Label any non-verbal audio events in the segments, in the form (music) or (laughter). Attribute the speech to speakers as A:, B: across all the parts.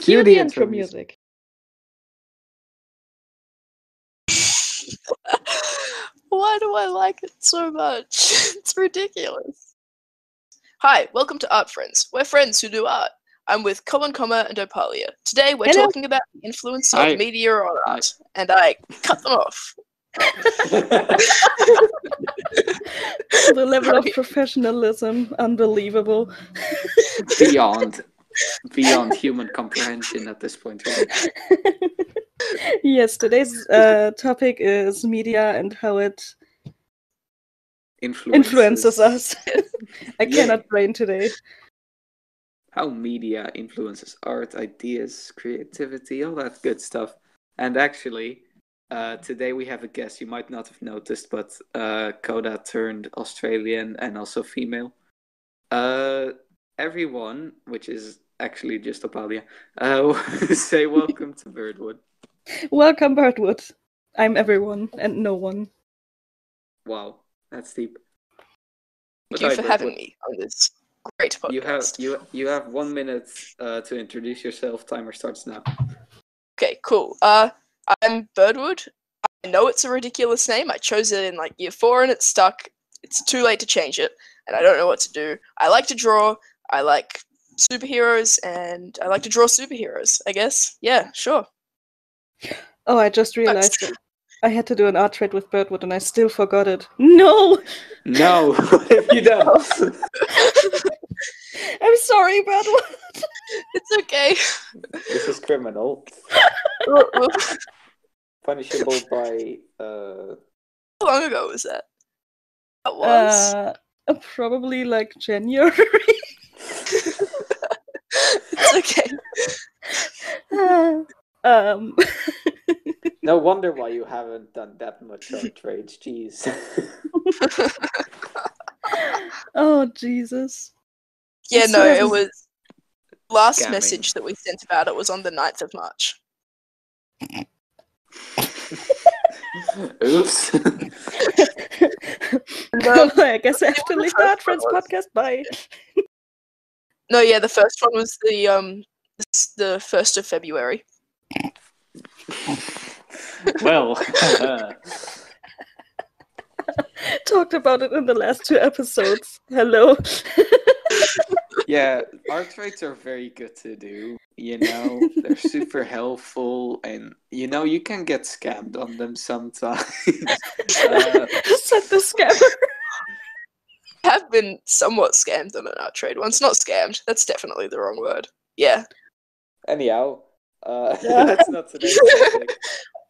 A: Cue the intro music. (laughs)
B: Why do I like it so much? (laughs) It's ridiculous. Hi, welcome to Art Friends. We're friends who do art. I'm with Colin Comma and Opalia. Today we're
A: Hello.
B: talking about the influence
C: Hi.
B: of media on art, and I cut them off. (laughs)
A: the level of professionalism, unbelievable.
C: beyond (laughs) beyond human comprehension at this point right? (laughs)
A: yes, today's uh, topic is media and how it influences us. (laughs) I
C: Yeah.
A: cannot brain today.
C: how media influences art ideas creativity all that good stuff and actually uh, today we have a guest you might not have noticed but uh, coda turned australian and also female uh, everyone which is actually just Opalia, uh, (laughs) say welcome to birdwood
A: Welcome, Birdwood. I'm everyone and no one.
C: wow that's deep But
B: Thank you
C: hi,
B: for
C: Birdwood.
B: having me on this great podcast.
C: You have you you have one minute uh, to introduce yourself. Timer starts now.
B: Okay, cool. Uh, I'm Birdwood. I know it's a ridiculous name. I chose it in like year four and it's stuck. It's too late to change it, and I don't know what to do. I like to draw. I like superheroes, and I like to draw superheroes. I guess. Yeah, sure.
A: Oh, I just realized that I had to do an art trade with Birdwood and I still forgot it. No!
C: No, (laughs) what have you done? (laughs)
A: I'm sorry, Birdwood.
B: It's okay.
C: this is criminal,
B: Well, (laughs) well,
C: punishable by. Uh...
B: How long ago was that? That was.
A: Uh, probably like January.
B: It's okay. (laughs)
A: um, (laughs)
C: No wonder why you haven't done that much on trades. Jeez. (laughs)
A: oh, Jesus.
B: Yeah,
A: It's
B: no, it was. Last
C: Scamming.
B: message that we sent about it was on the 9th of March.
C: Oops.
B: No,
A: I guess I have to leave the Art Friends podcast. Bye.
B: No, yeah, the first one was the um the first of February.
C: well. (laughs) uh,
A: Talked about it in the last two episodes. Hello. (laughs)
C: yeah, art trades are very good to do. You know, they're super helpful, and you know you can get scammed on them sometimes. (laughs) uh,
A: Said the scammer.
B: Have been somewhat scammed on an art trade once. Not scammed. That's definitely the wrong word. Yeah,
C: Anyhow, uh, (laughs)
A: Yeah.
C: that's not today's (laughs) topic.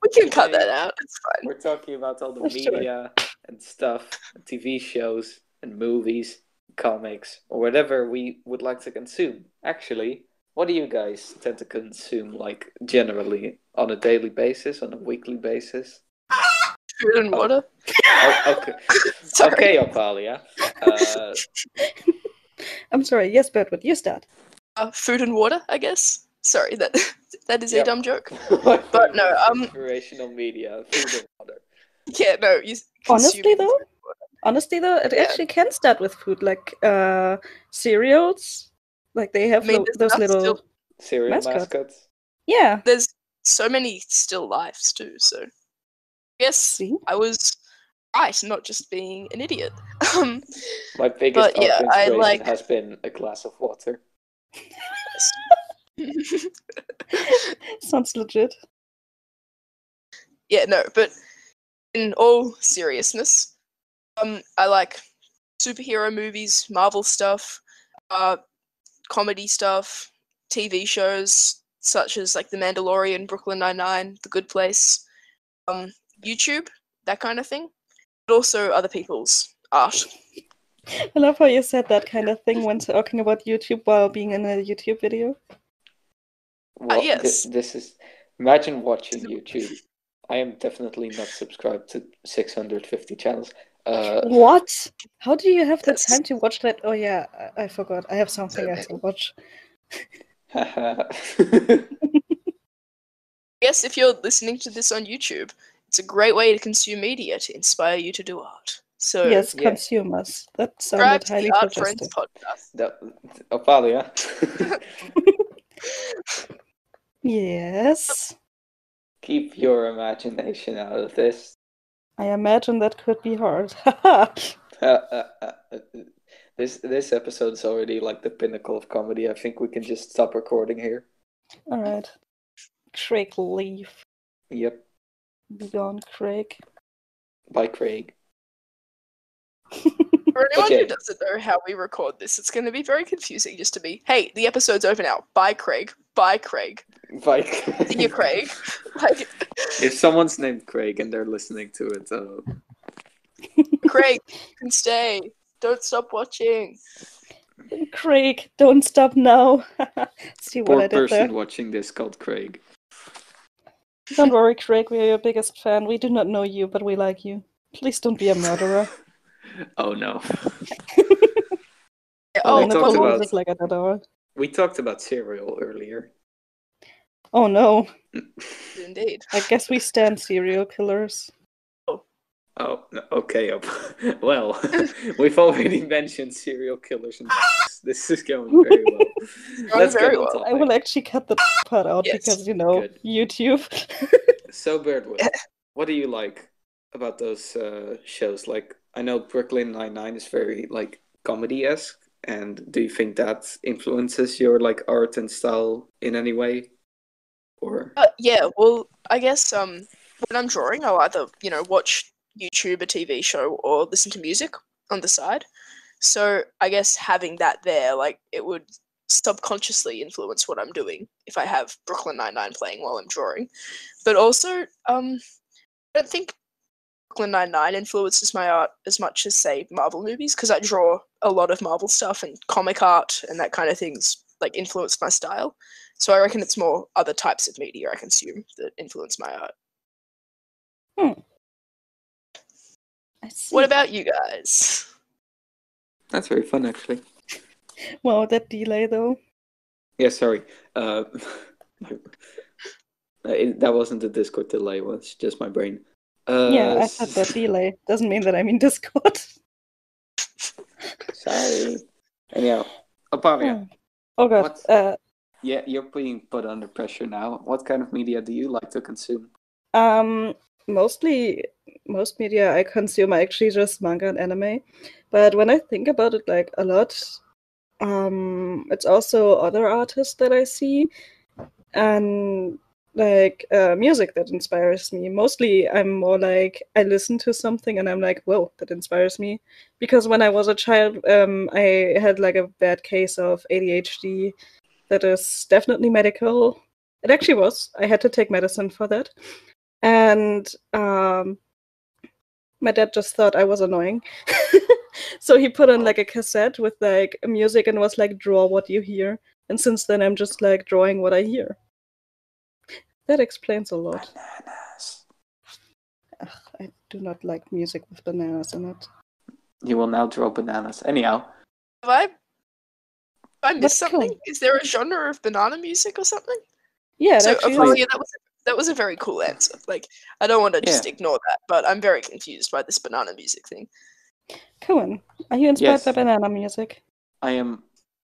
B: we can cut that out. It's fine.
C: We're talking about all the
A: Sure.
C: media and stuff, TV shows and movies, comics, or whatever we would like to consume. Actually, what do you guys tend to consume, like generally, on a daily basis, on a weekly basis?
B: Food and
C: Oh.
B: water.
C: Oh, okay, (laughs) okay, Opalia. Uh,
A: I'm sorry. Yes, Birdwood, you start.
B: Uh, food and water. I guess. Sorry that (laughs) that is
C: Yep.
B: a dumb joke. (laughs) But no, um-
C: inspirational media, food and water.
B: Yeah, no. You
A: Honestly, though,
B: food and water.
A: Honestly, though, it
B: Yeah.
A: actually can start with food, like uh, cereals. Like they
B: I
A: have
B: mean,
A: tho-
B: there's
A: those little.
B: still-
C: Cereal
A: Mascot.
C: mascots.
A: Yeah.
B: there's so many still lives too. So, yes,
A: See.
B: I was right, not just being an idiot. (laughs) Um,
C: My biggest
B: But, yeah, I like-
C: has been a glass of water. (laughs)
A: Sounds legit.
B: yeah, no, but in all seriousness, um, I like superhero movies, Marvel stuff, uh, comedy stuff, TV shows such as like The Mandalorian, Brooklyn Nine Nine, The Good Place, um, YouTube, that kind of thing, but also other people's art.
A: I love how you said that kind of thing when talking about YouTube while being in a YouTube video.
C: Well, thi-
B: yes.
C: this is imagine watching YouTube. I am definitely not subscribed to 650 channels. Uh,
A: What? How do you have the
B: That's-
A: time to watch that? Oh yeah, I, I forgot. I have something I (laughs) have to watch. (laughs)
B: Yes, if you're listening to this on YouTube, it's a great way to consume media to inspire you to do art. So
A: yes,
C: yeah.
A: consumers. That
B: subscribe
A: sounded highly
B: the Art Friends
A: suggestive.
B: podcast.
C: the, Opalia. (laughs)
A: Yes.
C: Keep your imagination out of this.
A: I imagine that could be hard. (laughs)
C: Uh, uh, uh, this this episode is already like the pinnacle of comedy. I think we can just stop recording here.
A: All right. Trick leave.
C: Yep.
A: Be gone, Craig.
C: Bye, Craig. (laughs)
B: For anyone
C: Okay.
B: who doesn't know how we record this, it's going to be very confusing just to be, hey, the episode's over now. Bye, Craig. Bye, Craig.
C: Bye,
B: See you, Craig. (laughs) Like,
C: if someone's named Craig and they're listening to it, uh,
B: Craig, you can stay. Don't stop watching.
A: Craig, don't stop now. (laughs) See what
C: poor
A: I did there.
C: person watching this called Craig.
A: Don't worry, Craig, we are your biggest fan. We do not know you, but we like you. Please don't be a murderer. (laughs)
C: Oh no. (laughs) Oh, we
A: and
C: talked about-
A: was like I don't.
C: We talked about cereal earlier.
A: Oh no.
B: indeed.
A: I guess we stand serial killers.
C: Oh, okay. (laughs) Well, (laughs) (laughs) we've already mentioned serial killers, and this, this is going very well. Let's
B: very
C: get on
B: well.
A: I will actually cut the part out
B: Yes,
A: because you know
C: good.
A: YouTube.
C: So, Birdwood, what do you like about those uh, shows? Like, I know Brooklyn Nine Nine is very like comedy esque, and do you think that influences your like art and style in any way? Or
B: Uh, yeah, well, I guess um, when I'm drawing, I'll either you know watch YouTube, a TV show, or listen to music on the side. So I guess having that there, like, it would subconsciously influence what I'm doing if I have Brooklyn Nine Nine playing while I'm drawing. But also, um, I don't think Brooklyn Nine Nine influences my art as much as say Marvel movies because I draw a lot of Marvel stuff and comic art and that kind of things like influenced my style. So I reckon it's more other types of media I consume that influence my art.
A: See.
B: What about you guys?
C: that's very fun, actually.
A: Wow, that delay though.
C: Yeah, sorry. Uh, (laughs) uh, it, that wasn't the Discord delay. It was just my brain. Uh,
A: yeah, I said that delay. Doesn't mean that I mean Discord. (laughs)
C: Sorry. Anyhow, Opalia,
A: Oh god. Uh,
C: yeah, you're being put under pressure now. What kind of media do you like to consume?
A: Um, mostly, most media I consume are actually just manga and anime. But when I think about it, like a lot, um, it's also other artists that I see, and like uh, music that inspires me. Mostly, I'm more like I listen to something and I'm like, whoa, that inspires me. Because when I was a child, um, I had like a bad case of ADHD. That is definitely medical. It actually was. I had to take medicine for that and um, my dad just thought I was annoying. (laughs) so he put on like a cassette with like music and was like, draw what you hear. And since then, I'm just like drawing what I hear. That explains a lot.
C: Bananas.
A: Ugh, I do not like music with bananas in it.
C: You will now draw bananas. Anyhow,
B: Have I, have I missed
A: That's cool.
B: something? Is there a genre of banana music or something?
A: Yeah, it
B: so
A: actually
B: yeah, that was that was a very cool answer. Like I don't want to just
C: Yeah.
B: ignore that, but I'm very confused by this banana music thing.
A: Cohen, are you inspired by banana music?
C: I am.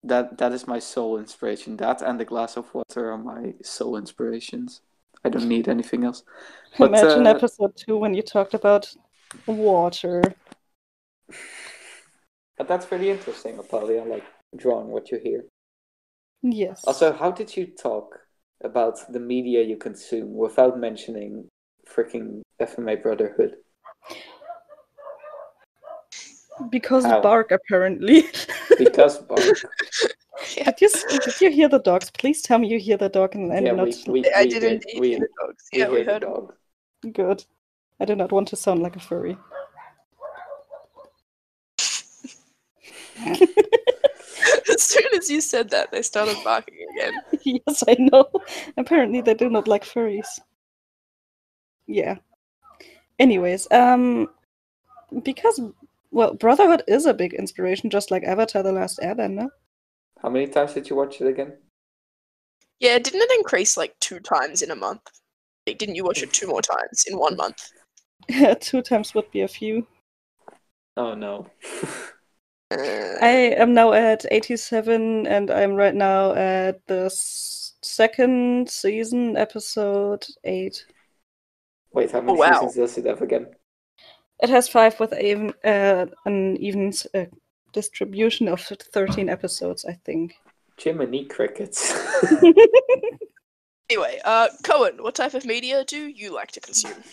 C: That that is my sole inspiration. That and the glass of water are my sole inspirations. I don't need anything else. (laughs) But,
A: Imagine
C: uh,
A: episode two when you talked about water.
C: But that's pretty interesting, Opalia, like drawing what you hear.
A: Yes.
C: Also, how did you talk about the media you consume without mentioning freaking FMA Brotherhood?
A: because
C: How?
A: bark, apparently. (laughs)
C: Because Bark.
A: Did you did you hear the dogs? Please tell me you hear the dog and, and
C: yeah,
A: not
C: we, we,
B: I
C: we
B: did
C: did.
B: indeed
C: We,
B: hear the dogs. Yeah, we
C: heard the dog.
A: good. I do not want to sound like a furry. (laughs)
B: as soon as you said that, they started barking again. (laughs)
A: yes, I know. (laughs) Apparently they do not like furries. Yeah. Anyways, um because well, Brotherhood is a big inspiration, just like Avatar the Last Airbender.
C: How many times did you watch it again?
B: Yeah, didn't it increase like two times in a month? Like, didn't you watch it two more times in one month?
A: Yeah, (laughs) Two times would be a few.
C: Oh no.
A: I am now at 87 and I'm right now at the second season, episode eight.
C: Wait, how many
B: wow.
C: seasons does it have again?
A: It has five with even, uh, an even uh, distribution of 13 episodes, I think.
C: Jiminy Crickets. (laughs)
B: Anyway, uh, Cohen, what type of media do you like to consume?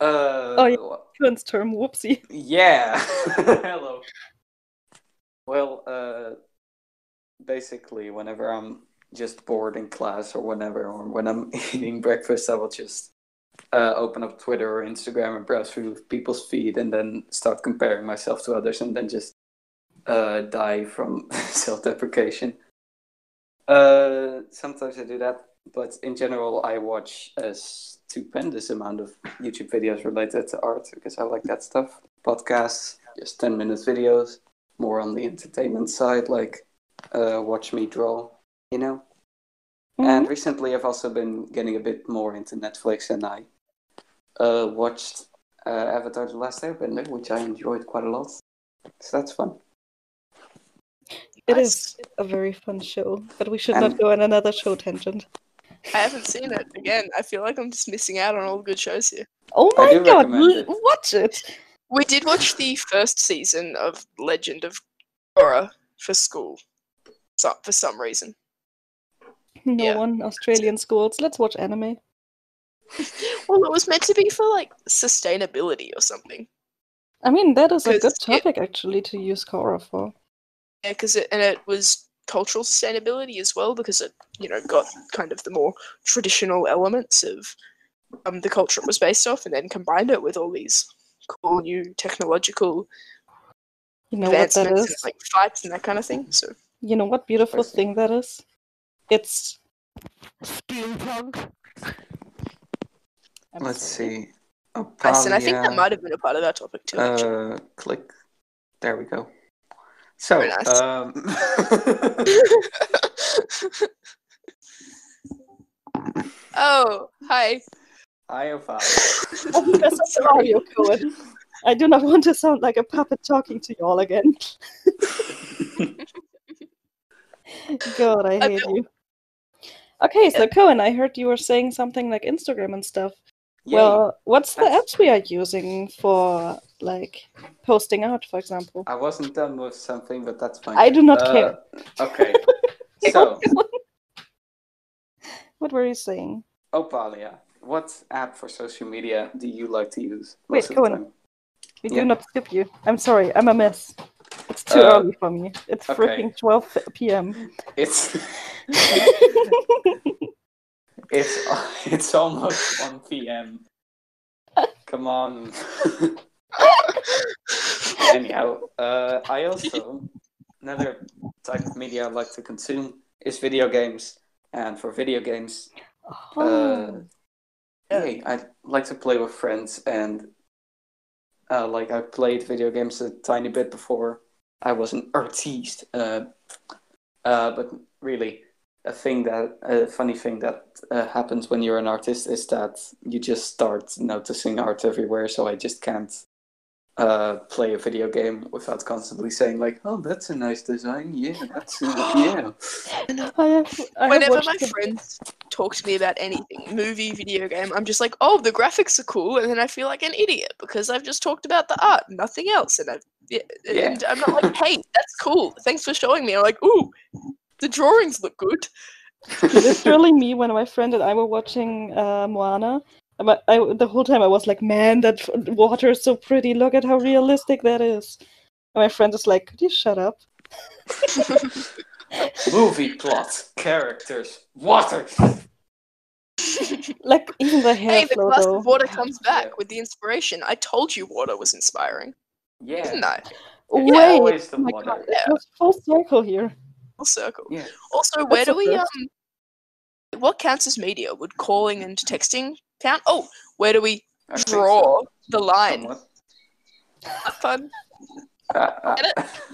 C: uh,
A: Oh, yeah. Twins term, whoopsie.
C: Yeah. (laughs) Hello. Well, uh, basically, whenever I'm just bored in class or whenever, or when I'm (laughs) eating breakfast, I will just uh, open up Twitter or Instagram and browse through people's feed and then start comparing myself to others and then just uh, die from (laughs) self deprecation. Uh, sometimes I do that, but in general, I watch a stupendous amount of YouTube videos related to art because I like that stuff. Podcasts, just 10 minute videos, more on the entertainment side, like uh, watch me draw, you know? And
A: Mhm.
C: recently, I've also been getting a bit more into Netflix, and I uh, watched uh, Avatar: The Last Airbender, which I enjoyed quite a lot. So that's fun.
A: It
B: Nice.
A: is a very fun show, but we should
C: And-
A: not go on another show tangent.
B: I haven't seen it. Again, I feel like I'm just missing out on all the good shows here.
A: Oh my god,
C: recommend
A: l-
C: it.
A: watch it!
B: We did watch the first season of Legend of Korra for school, so, for some reason.
A: No
B: Yeah.
A: one, Australian schools. Let's watch anime. (laughs)
B: Well, it was meant to be for like sustainability or something.
A: I mean, that is a good
B: Because it-
A: topic actually to use Korra for.
B: Yeah, because it and it was cultural sustainability as well because it you know got kind of the more traditional elements of um, the culture it was based off and then combined it with all these cool new technological
A: You know what that
B: advancements and
A: is?
B: like fights and that kind of thing. So
A: You know what beautiful
C: see.
A: thing that is? It's steampunk. I'm
C: Let's see. Oh,
B: and I think that might have been a part of that topic too. actually.
C: Uh, click. There we go. So,
B: Very nice.
C: um, (laughs) (laughs)
B: oh, hi.
C: Hi, Opalia.
A: I think that's a Mario Cohen. I do not want to sound like a puppet talking to y'all again. (laughs) God, I
B: I
A: hate
B: know.
A: you. Okay, so Cohen, I heard you were saying something like Instagram and stuff.
C: Yay.
A: Well, what's the
C: That's-
A: apps we are using for like posting art, for example?
C: I wasn't done with something, but that's fine.
A: I do not
C: Uh,
A: care.
C: Okay. (laughs) so,
A: what were you saying?
C: Opalia, what app for social media do you like to use
A: Wait, go on. We
C: Yeah.
A: do not skip you. I'm sorry, I'm a mess. It's too
C: Uh,
A: early for me. It's
C: okay.
A: freaking 12 p.m.
C: It's (laughs) it's it's almost 1 p.m. Come on. (laughs) Anyhow, uh, I also another type of media I like to consume is video games, and for video games,
A: oh,
C: uh, Hey, I like to play with friends, and uh, like I played video games a tiny bit before I was an artiste. Uh, uh, but really, a thing that a funny thing that uh, happens when you're an artist is that you just start noticing art everywhere. So I just can't uh, play a video game without constantly saying like, "Oh, that's a nice design. Yeah, that's uh, yeah." (laughs)
A: I have, I
B: Whenever my
A: the-
B: friends talk to me about anything, movie, video game, I'm just like, oh, the graphics are cool, and then I feel like an idiot because I've just talked about the art, nothing else, and I've yeah,
C: Yeah.
B: and I'm not like, hey, that's cool, thanks for showing me. I'm like, ooh, the drawings look good.
A: literally me when my friend and I were watching uh, Moana. And I, I, the whole time I was like, "Man, that water is so pretty. Look at how realistic that is." And my friend is like, "Could you shut up?" (laughs)
C: Movie plot, characters, water.
A: Like even the hair
B: hey, the
A: flow
B: glass
A: though.
B: of water comes back
C: Yeah.
B: with the inspiration. I told you water was inspiring,
C: Yeah,
B: didn't I?
A: Wait,
C: yeah, always the
A: oh my
C: water.
A: God, it was full circle here.
B: Full circle.
C: Yeah.
B: Also, where do we
A: a
B: um? What counts as media? Would calling and texting count? Oh, where do we
C: I think so.
B: draw the line? Fun.
C: Uh, uh,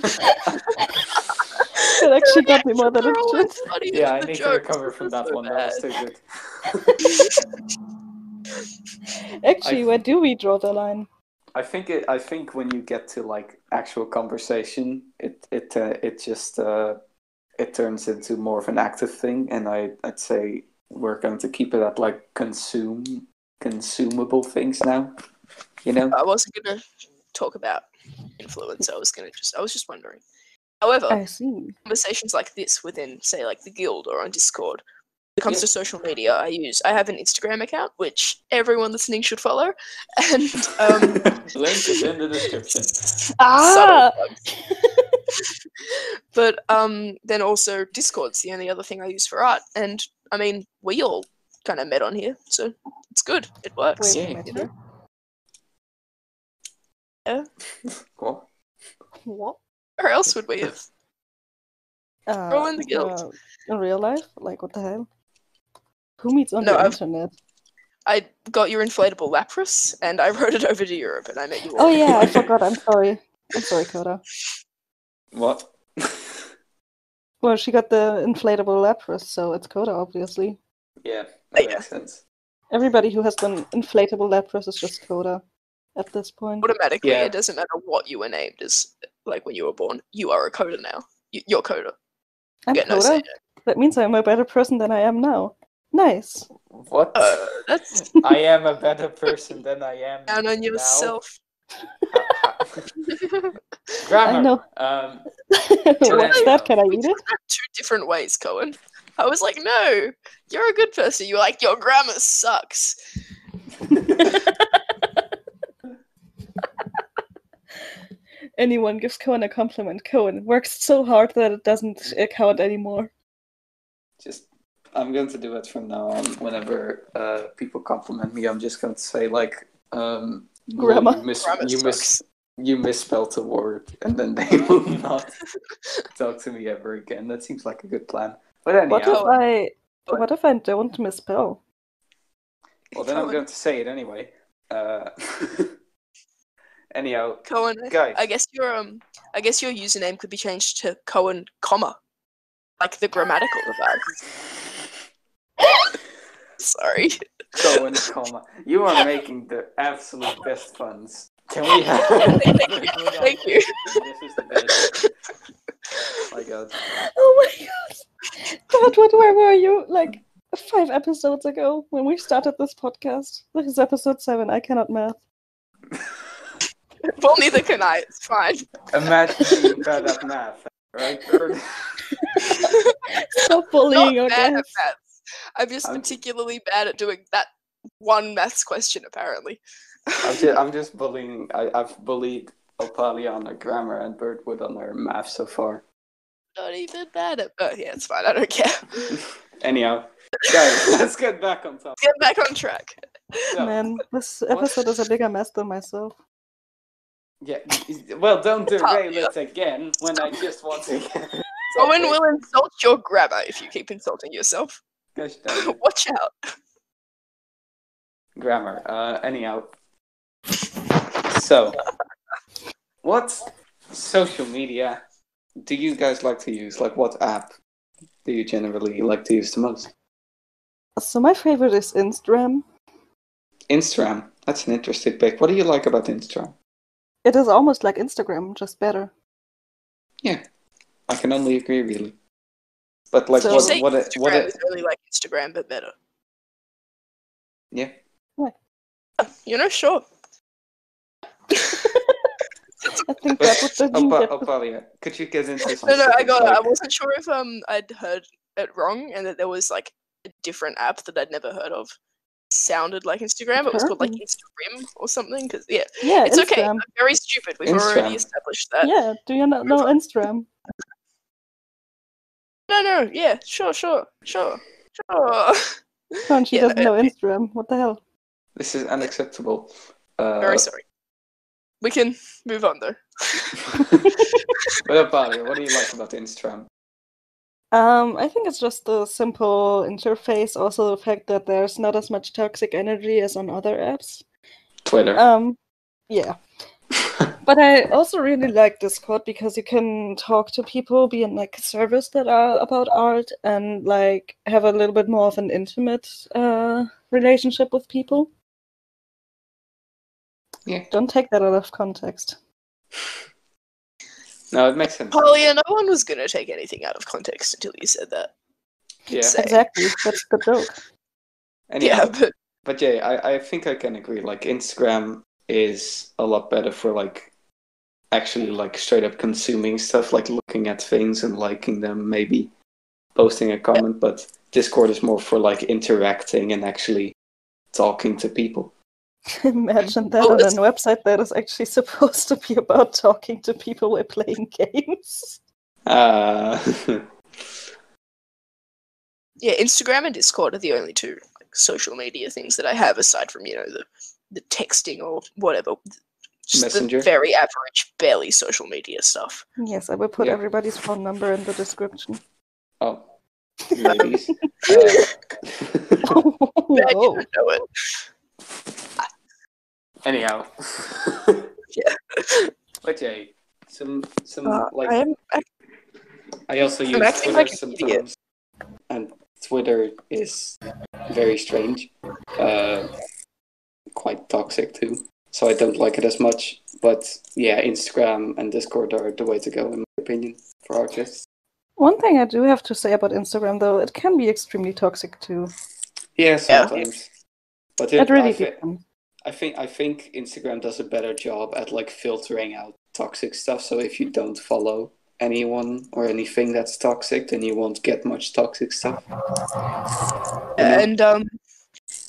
C: (laughs)
A: It actually got me more than
B: They're
A: it should.
C: yeah, I
B: with the
C: need to recover from that
B: so
C: one. That was
B: bad.
C: too good. (laughs)
A: Actually,
C: I-
A: where do we draw the line?
C: I think it. I think when you get to like actual conversation, it it uh, it just uh, it turns into more of an active thing, and I I'd say we're going to keep it at like consume consumable things now. You know,
B: I wasn't gonna talk about influence. I was gonna just I was just wondering. However,
A: I see.
B: conversations like this within, say, like the guild or on Discord. When it comes
C: Yeah.
B: to social media, I use I have an Instagram account which everyone listening should follow, and um, (laughs)
C: link is in the description. (laughs)
A: Ah! (laughs)
B: subtle plug. but um, then also Discord's the only other thing I use for art, and I mean we all kind of met on here, so it's good. It works.
A: Wait,
C: Yeah.
A: wait,
B: you know?
C: Cool.
A: What?
B: Where else would we have?
A: Uh,
B: Throw in the guild.
A: uh, in real life? Like, what the hell? Who meets on
B: No,
A: the
B: I've-
A: internet?
B: I got your inflatable Lapras, and I (laughs) rode it over to Europe, and I met you. all.
A: Oh yeah, I (laughs) forgot. I'm sorry. I'm sorry, Coda.
C: What? (laughs)
A: Well, she got the inflatable Lapras, so it's Coda, obviously.
C: yeah, that
B: Yeah.
C: makes sense.
A: Everybody who has an inflatable Lapras is just Coda at this point.
B: Automatically,
C: Yeah.
B: it doesn't matter what you were named as. Like when you were born, you are a Coda now. You, you're coder.
A: I'm
B: Get no.
A: Coda. That means I'm a better person than I am now. Nice.
C: What?
B: Uh, (laughs) that's
C: I am a better person than I am.
B: down on
C: now.
B: yourself. (laughs)
C: Grammar.
A: I know.
C: Um, (laughs)
A: What's that? Can I eat it?
B: Two different ways, Cohen. I was like, no, you're a good person. You're like, your grammar sucks. (laughs)
A: Anyone gives Cohen a compliment. Cohen works so hard that it doesn't count anymore.
C: just, I'm going to do it from now on. Whenever uh, people compliment me, I'm just going to say like, um, "Lol,
A: Grammar.
C: You, mis-
B: Grammar
C: you, mis-
B: sucks.
C: You misspelled a word, and then they (laughs) will not talk to me ever again. That seems like a good plan. But anyhow,
A: What if I?
B: What?
A: What if I don't misspell?
C: well then I'm going to say it anyway. Uh, (laughs) anyhow,
B: Cohen,
C: guys.
B: I guess your um, I guess your username could be changed to Cohen, comma, like the grammatical device. (laughs) Sorry.
C: Cohen, comma. You are making the absolute best puns. Can we have? (laughs)
B: Thank you. (laughs) Thank you.
C: This is the best. (laughs) My God.
A: Oh my god! God, what? Where were you? Like five episodes ago when we started this podcast. This is episode seven. I cannot math.
B: Well, neither can I. It's fine.
C: Imagine being bad at math, right?
A: Stop bullying your
B: bad at
A: guests.
B: maths. I'm just
C: I'm-
B: particularly bad at doing that one maths question, apparently.
C: I'm just, I'm just bullying. I, I've bullied Opalia on her grammar and Birdwood on her math so far.
B: Not even bad at. Oh, yeah, it's fine. I don't care. (laughs)
C: Anyhow, guys, (laughs) let's get back on top.
B: Get back on track.
C: So,
A: Man, this episode is a bigger mess than myself.
C: yeah, (laughs) well, don't derail it again when I just want to. get
B: Owen
C: topic.
B: will insult your grammar if you keep insulting yourself.
C: Gosh.
B: Watch out.
C: grammar. Uh, anyhow, so (laughs) what social media do you guys like to use? Like, what app do you generally like to use the most?
A: So my favorite is Instagram.
C: Instagram. That's an interesting pick. What do you like about Instagram?
A: It is almost like Instagram, just better.
C: Yeah, I can only agree, really. But like,
A: So-
B: You
C: what,
B: say
C: what,
B: Instagram
C: what,
B: is really like Instagram, but better.
C: yeah. What?
B: Uh, you know, sure.
A: I think that would be
C: Opa,
A: get-
C: Opalia, could you get into some
B: No, no, I got it. I wasn't sure if um I'd heard it wrong and that there was like a different app that I'd never heard of. Sounded like Instagram. but It was called like Instagram or something. Because yeah,
A: Yeah,
B: it's okay. I'm very stupid. We've already established that.
A: Yeah, do you not know Instagram?
B: No, no, yeah, sure, sure, sure, sure.
A: Come on, she
B: Yeah,
A: doesn't
B: no,
A: know Instagram. What the hell?
C: This is unacceptable. Uh,
B: very sorry. We can move on though. (laughs)
C: but Opalia, what do you like about Instagram?
A: Um, I think it's just the simple interface. Also, the fact that there's not as much toxic energy as on other apps.
C: Twitter.
A: Um, yeah. (laughs) But I also really like Discord because you can talk to people, be in like servers that are about art, and like have a little bit more of an intimate uh, relationship with people.
C: Yeah.
A: Don't take that out of context.
C: No, it makes sense.
B: Polly, no one was gonna take anything out of context until you said that.
C: Yeah.
B: Say.
A: Exactly. That's the joke.
C: Anyhow,
B: Yeah, but
C: But yeah, I, I think I can agree. Like Instagram is a lot better for like actually like straight up consuming stuff, like looking at things and liking them, maybe posting a comment. But Discord is more for like interacting and actually talking to people. (laughs)
A: Imagine that
B: Oh,
A: on a website that is actually (laughs) supposed to be about talking to people while playing (laughs) games.
C: Uh,
B: yeah, Instagram and Discord are the only two like, social media things that I have aside from you know the the texting or whatever. Just
C: Messenger?
B: the very average, barely social media stuff.
A: Yes, I will put
C: Yeah.
A: everybody's phone number in the description.
C: oh, ladies. Uh,
B: Bet you
A: Whoa.
B: don't know it.
C: Anyhow.
B: Yeah.
C: But yeah, some some
B: Uh,
C: like
B: I am. I,
C: I also use
B: acting
C: Twitter
B: like
C: sometimes, and Twitter is very strange, uh, quite toxic too. So I don't like it as much. But yeah, Instagram and Discord are the way to go, in my opinion, for artists.
A: One thing I do have to say about Instagram, though, it can be extremely toxic too.
C: Yeah, sometimes. But it,
A: It really
C: I,
A: depends.
C: I think I think Instagram does a better job at like filtering out toxic stuff. So if you don't follow anyone or anything that's toxic, then you won't get much toxic stuff.
B: And um,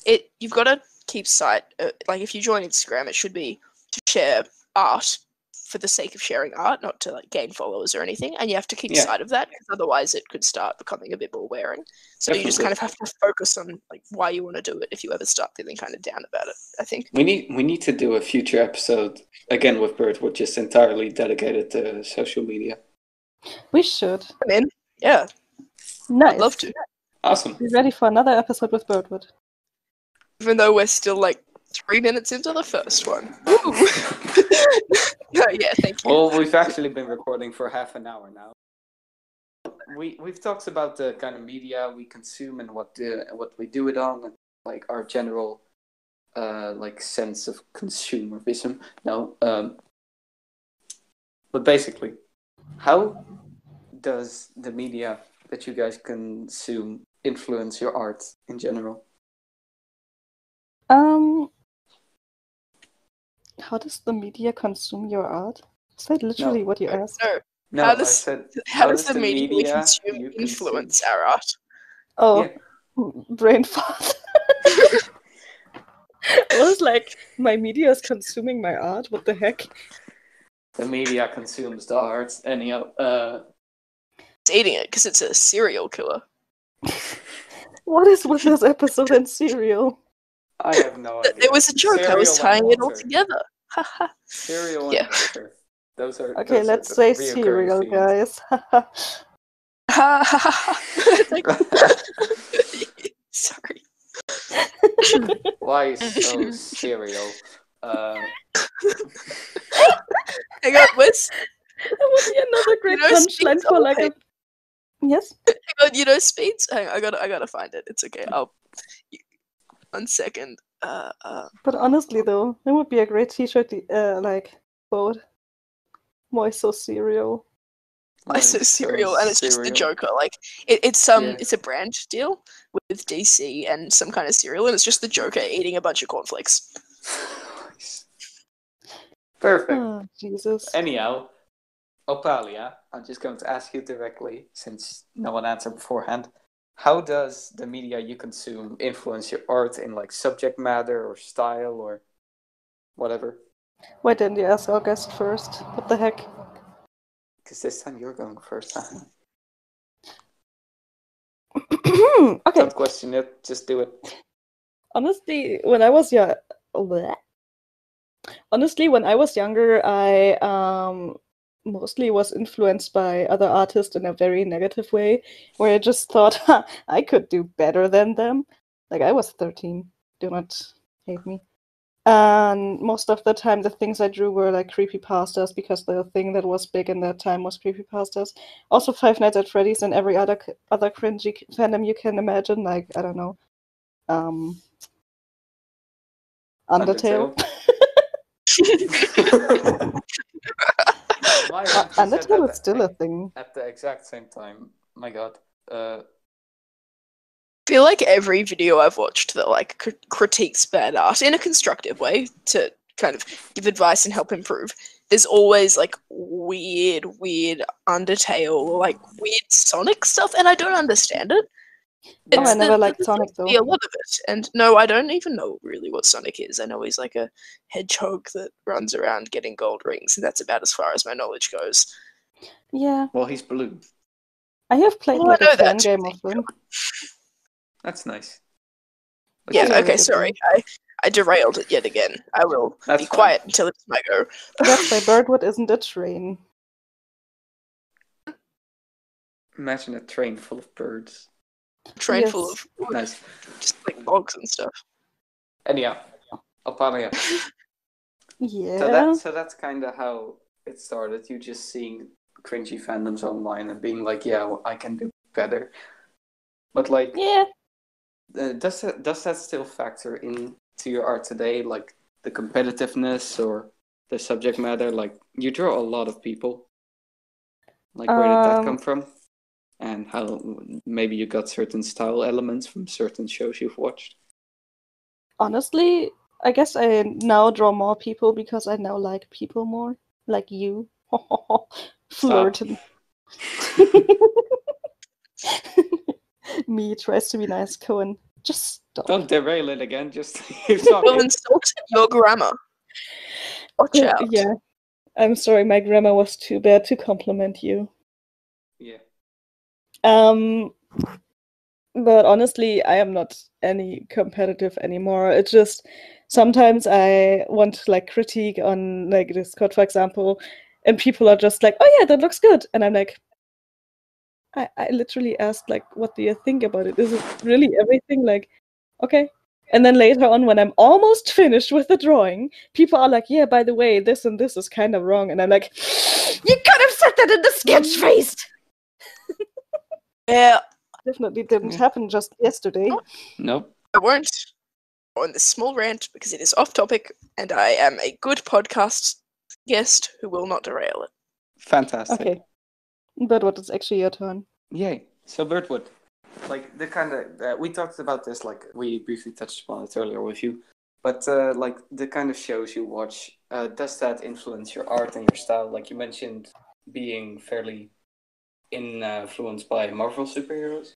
B: it you've got to keep sight. Uh, like if you join Instagram, it should be to share art for the sake of sharing art, not to like gain followers or anything. And you have to keep
C: Yeah.
B: sight of that because otherwise it could start becoming a bit more wearing. So you just kind of have to focus on like why you want to do it. If you ever start feeling kind of down about it, I think.
C: We need we need to do a future episode again with Bird, which is entirely dedicated to social media.
A: We should.
B: I'm in. Yeah,
A: Nice.
B: I'd love to.
C: Awesome.
A: Be ready for another episode with Birdwood.
B: Even though we're still like three minutes into the first one. (laughs) (laughs) Woo! (laughs) yeah, thank you.
C: Well, we've actually been recording for half an hour now. We we've talked about the kind of media we consume and what the, what we do it on, and like our general uh like sense of consumerism. No, um, but basically, how does the media that you guys consume influence your art in general?
A: Um, how does the media consume your art? Is that literally what you asked?
B: no,
C: No,
B: How does-
C: said (laughs)
B: how, does, the, media, we consume
C: you
B: influence our art?
A: Oh,
C: Yeah. (laughs)
A: brain fart. (laughs) I was like, my media is consuming my art. What the heck?
C: the media consumes the art. Anyhow, uh,
B: It's eating it because it's a serial killer.
A: What is with this episode and cereal?
C: I have no idea.
B: Th- There was a joke. I was
C: Cereal and
B: tying it all together. Haha.
C: Cereal (laughs)
B: Yeah.
C: and water. Those are
A: Okay,
C: those are
A: let's
C: the
A: say
C: reoccurring
A: cereal,
C: themes.
A: guys. (laughs) (laughs)
B: Sorry.
C: Why so cereal? Uh,
B: Hang on, where's
A: that would be another great
B: know,
A: punchline for like a. Yes.
B: hang on, you know speeds? Hang on, I gotta I gotta find it. It's okay. I'll one second. Uh uh
A: But honestly, though, it would be a great T-shirt, uh, like quote. Why so cereal?
B: I said
C: like,
B: cereal, and it's just the. Joker. Like it, it's um,
C: Yeah.
B: it's a brand deal with DC and some kind of cereal, and it's just the Joker eating a bunch of cornflakes. (sighs)
C: Perfect.
A: Oh, Jesus.
C: Anyhow, Opalia, I'm just going to ask you directly, since no one answered beforehand. How does the media you consume influence your art in like subject matter or style or whatever?
A: Why didn't you ask our guest first? What the heck?
C: Because this time you're going first. (coughs)
A: okay.
C: Don't question it, just do it.
A: Honestly, when I was young, honestly, when I was younger, I um mostly was influenced by other artists in a very negative way, where I just thought (laughs) "Ha, I could do better than them. Like I was 13. Do not hate me. And most of the time, the things I drew were like creepy pastas because the thing that was big in that time was creepy pastas. Also, Five Nights at Freddy's and every other other cringy fandom you can imagine. Like I don't know, um, Undertale. (laughs) (laughs)
C: Why
A: Uh,
C: haven't you said
A: Undertale
C: that
A: is still a thing.
C: at the exact same time. My God. Uh,
B: I feel like every video I've watched that like cr- critiques bad art in a constructive way to kind of give advice and help improve. There's always like weird, weird Undertale, like weird Sonic stuff, and I don't understand it.
A: Oh, I never
B: there-
A: liked Sonic
B: seems to be
A: though.
B: a lot of it, and no, I don't even know really what Sonic is. I know he's like a hedgehog that runs around getting gold rings, and that's about as far as my knowledge goes.
A: Yeah,
C: well, he's blue.
A: I have played
B: Well, I
A: like
B: know
A: a fan
B: that.
A: game of them.
C: That's nice.
B: Yeah,
A: Yeah,
B: okay, sorry. I, I derailed it yet again. I will
C: That's
B: be
C: fine.
B: quiet until it's my go.
A: That's why Birdwood isn't a train.
C: Imagine a train full of birds.
B: Train full of
C: Nice.
B: just like bogs and stuff.
C: Anyhow, Alpania. (laughs)
A: Yeah.
C: So that so that's kind of how it started. You just seeing cringy fandoms online and being like, yeah, well, I can do better. But like,
A: yeah.
C: uh, does that does that still factor into your art today? Like the competitiveness or the subject matter? Like you draw a lot of people. Like where did that
A: Um,
C: come from? And how maybe you got certain style elements from certain shows you've watched.
A: Honestly, I guess I now draw more people because I now like people more. Like you. (laughs) Flirting. (laughs) (laughs) Me tries to be nice, Cohen. Just stop.
C: Don't derail it again. Just keep
B: Will insult your grammar. Watch out.
A: yeah. I'm sorry, my grammar was too bad to compliment you. Um, but honestly, I am not any competitive anymore. It's just sometimes I want like critique on like Discord, for example, and people are just like, "Oh yeah, that looks good," and I'm like, I, I literally asked like, "What do you think about it? Is it really everything?" Like, okay. And then later on, when I'm almost finished with the drawing, people are like, "Yeah, by the way, this and this is kind of wrong," and I'm like, "You could have said that in the sketch phase."
B: Yeah,
A: Definitely didn't
C: Yeah.
A: happen just yesterday.
C: Nope.
B: I won't go on this small rant because it is off topic and I am a good podcast guest who will not derail it.
C: Fantastic.
A: Okay. But what is actually your turn?
C: Yay. So Birdwood, like the kind of uh, we talked about this, like we briefly touched upon it earlier with you, but uh, like the kind of shows you watch, uh, does that influence your art and your style? Like you mentioned, being fairly influenced by Marvel superheroes.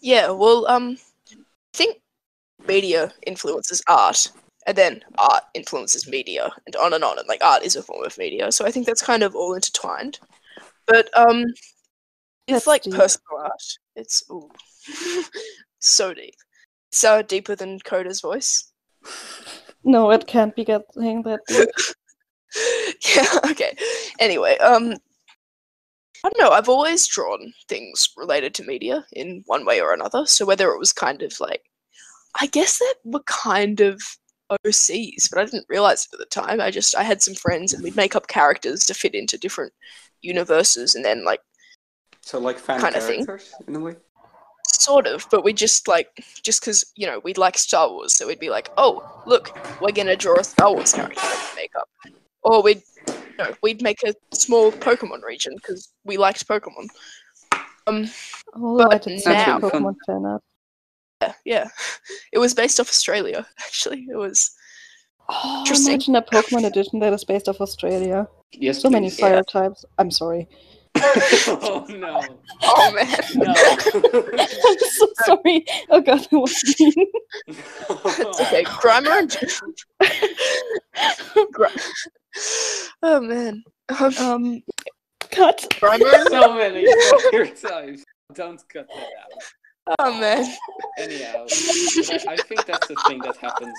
B: Yeah, well, um, I think media influences art, and then art influences media, and on and on. And like art is a form of media, so I think that's kind of all intertwined. But um,
A: That's
B: it's like
A: deep.
B: personal art. It's ooh, (laughs) so deep. So deeper than Coda's voice.
A: No, it can't be getting that (laughs) deep.
B: yeah. Okay. Anyway, um, I don't know. I've always drawn things related to media in one way or another. So whether it was kind of like, I guess that were kind of OCs, but I didn't realize it at the time. I just I had some friends and we'd make up characters to fit into different universes, and then like
C: So like fan
B: Kinda thing.
C: in a way.
B: sort of, but we just like just because you know we'd like Star Wars, so we'd be like, oh look, we're gonna draw a Star Wars character that we make up, or we'd you (laughs) know, we'd make a small Pokemon region because we liked Pokemon. Um,
A: Although I
B: But
A: did see
B: now-
A: some Pokemon fan art.
B: yeah, yeah, it was based off Australia. (laughs) Actually, it was
A: Oh,
B: Interesting.
A: imagine a Pokemon edition that is based off Australia.
C: Yes.
A: So many
C: please.
A: fire types. I'm sorry. (laughs)
C: oh no.
B: oh man,
C: No.
A: I'm so sorry. Oh god, that was mean.
B: it's okay. Grimer and Gri- oh man, um,
A: um, cut.
B: Grimer.
C: so many (laughs) fire times. Don't cut that out.
B: Oh man.
C: Anyhow, I, I think that's the thing that happens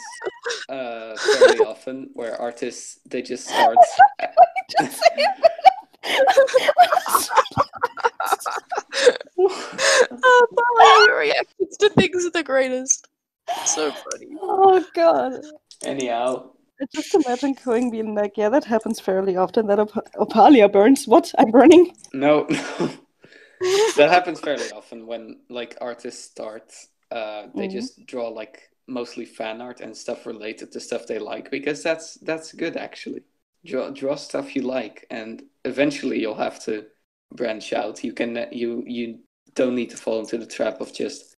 C: uh, fairly often, where artists they just start. (laughs) (laughs)
B: oh, Molly, your reactions to things are the greatest. So funny.
A: oh god.
C: Anyhow,
A: I just imagine going being like, yeah, that happens fairly often. That Op- Opalia burns. What? I'm burning. (laughs)
C: no, that happens fairly often when like artists start. Uh, they
A: Mhm.
C: just draw like mostly fan art and stuff related to stuff they like because that's that's good actually. draw draw stuff you like, and eventually you'll have to branch out. You can you you don't need to fall into the trap of just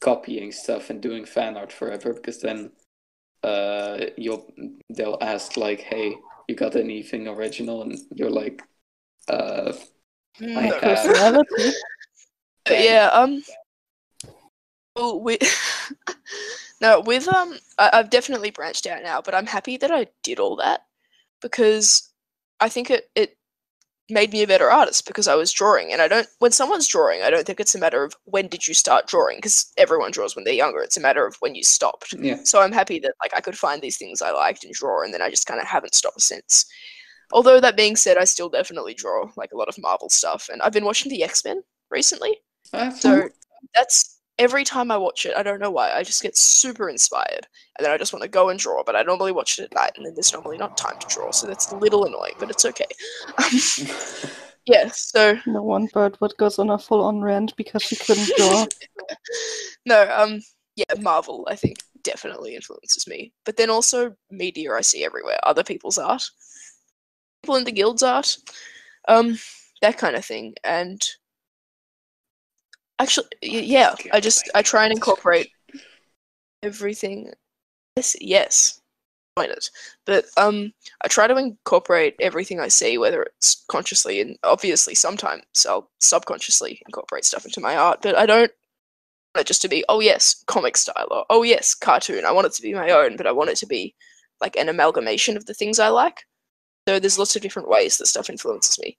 C: copying stuff and doing fan art forever because then uh you'll they'll ask like hey you got anything original? And you're like uh I
B: Mm,
C: have- (laughs)
B: yeah, um, well, with (laughs) no, with um, I, I've definitely branched out now, but I'm happy that I did all that because I think it it made me a better artist because I was drawing, and I don't. When someone's drawing, I don't think it's a matter of when did you start drawing because everyone draws when they're younger. It's a matter of when you stopped.
C: yeah
B: So I'm happy that like I could find these things I liked and draw, and then I just kind of haven't stopped since. Although that being said, I still definitely draw like a lot of Marvel stuff, and I've been watching the X Men recently.
C: Oh, that's
B: So that's every time I watch it, I don't know why, I just get super inspired. And then I just want to go and draw, but I normally watch it at night, and then there's normally not time to draw, so that's a little annoying, but it's okay. (laughs) yeah, so
A: No one bird would goes on a full on rant because she couldn't draw. (laughs)
B: no, um, yeah, Marvel, I think, definitely influences me. But then also media I see everywhere, other people's art, people in the guild's art, um, that kind of thing. And actually, yeah, I just I try and incorporate everything. Yes, yes, find it. But um, I try to incorporate everything I see, whether it's consciously and obviously sometimes I'll subconsciously incorporate stuff into my art. But I don't want it just to be oh yes comic style or oh yes cartoon. I want it to be my own, but I want it to be like an amalgamation of the things I like. So there's lots of different ways that stuff influences me.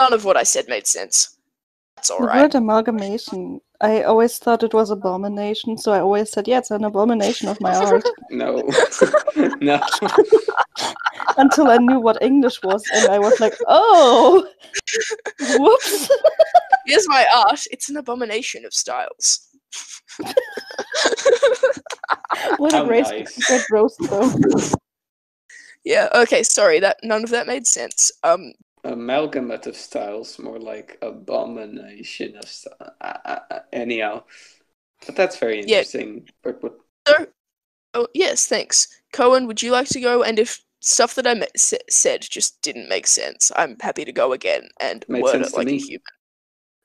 B: None of what I said made sense. That's all
A: The
B: right.
A: word amalgamation. I always thought it was abomination, so I always said, yeah, it's an abomination of my art. (laughs)
C: no (laughs) no (laughs)
A: Until I knew what English was, and I was like, oh, whoops.
B: Here's my art. It's an abomination of styles.
A: what a great,
C: nice.
A: great roast, though.
B: yeah. Okay. Sorry. That none of that made sense. Um.
C: Amalgamate of styles more like abomination of st- uh, uh, uh, anyhow but that's very
B: Yeah.
C: interesting but
B: So. Oh yes. Thanks, Cohen. Would you like to go? And if stuff that I ma- sa- said just didn't make sense, I'm happy to go again and
C: Made
B: word it
C: to
B: like a human.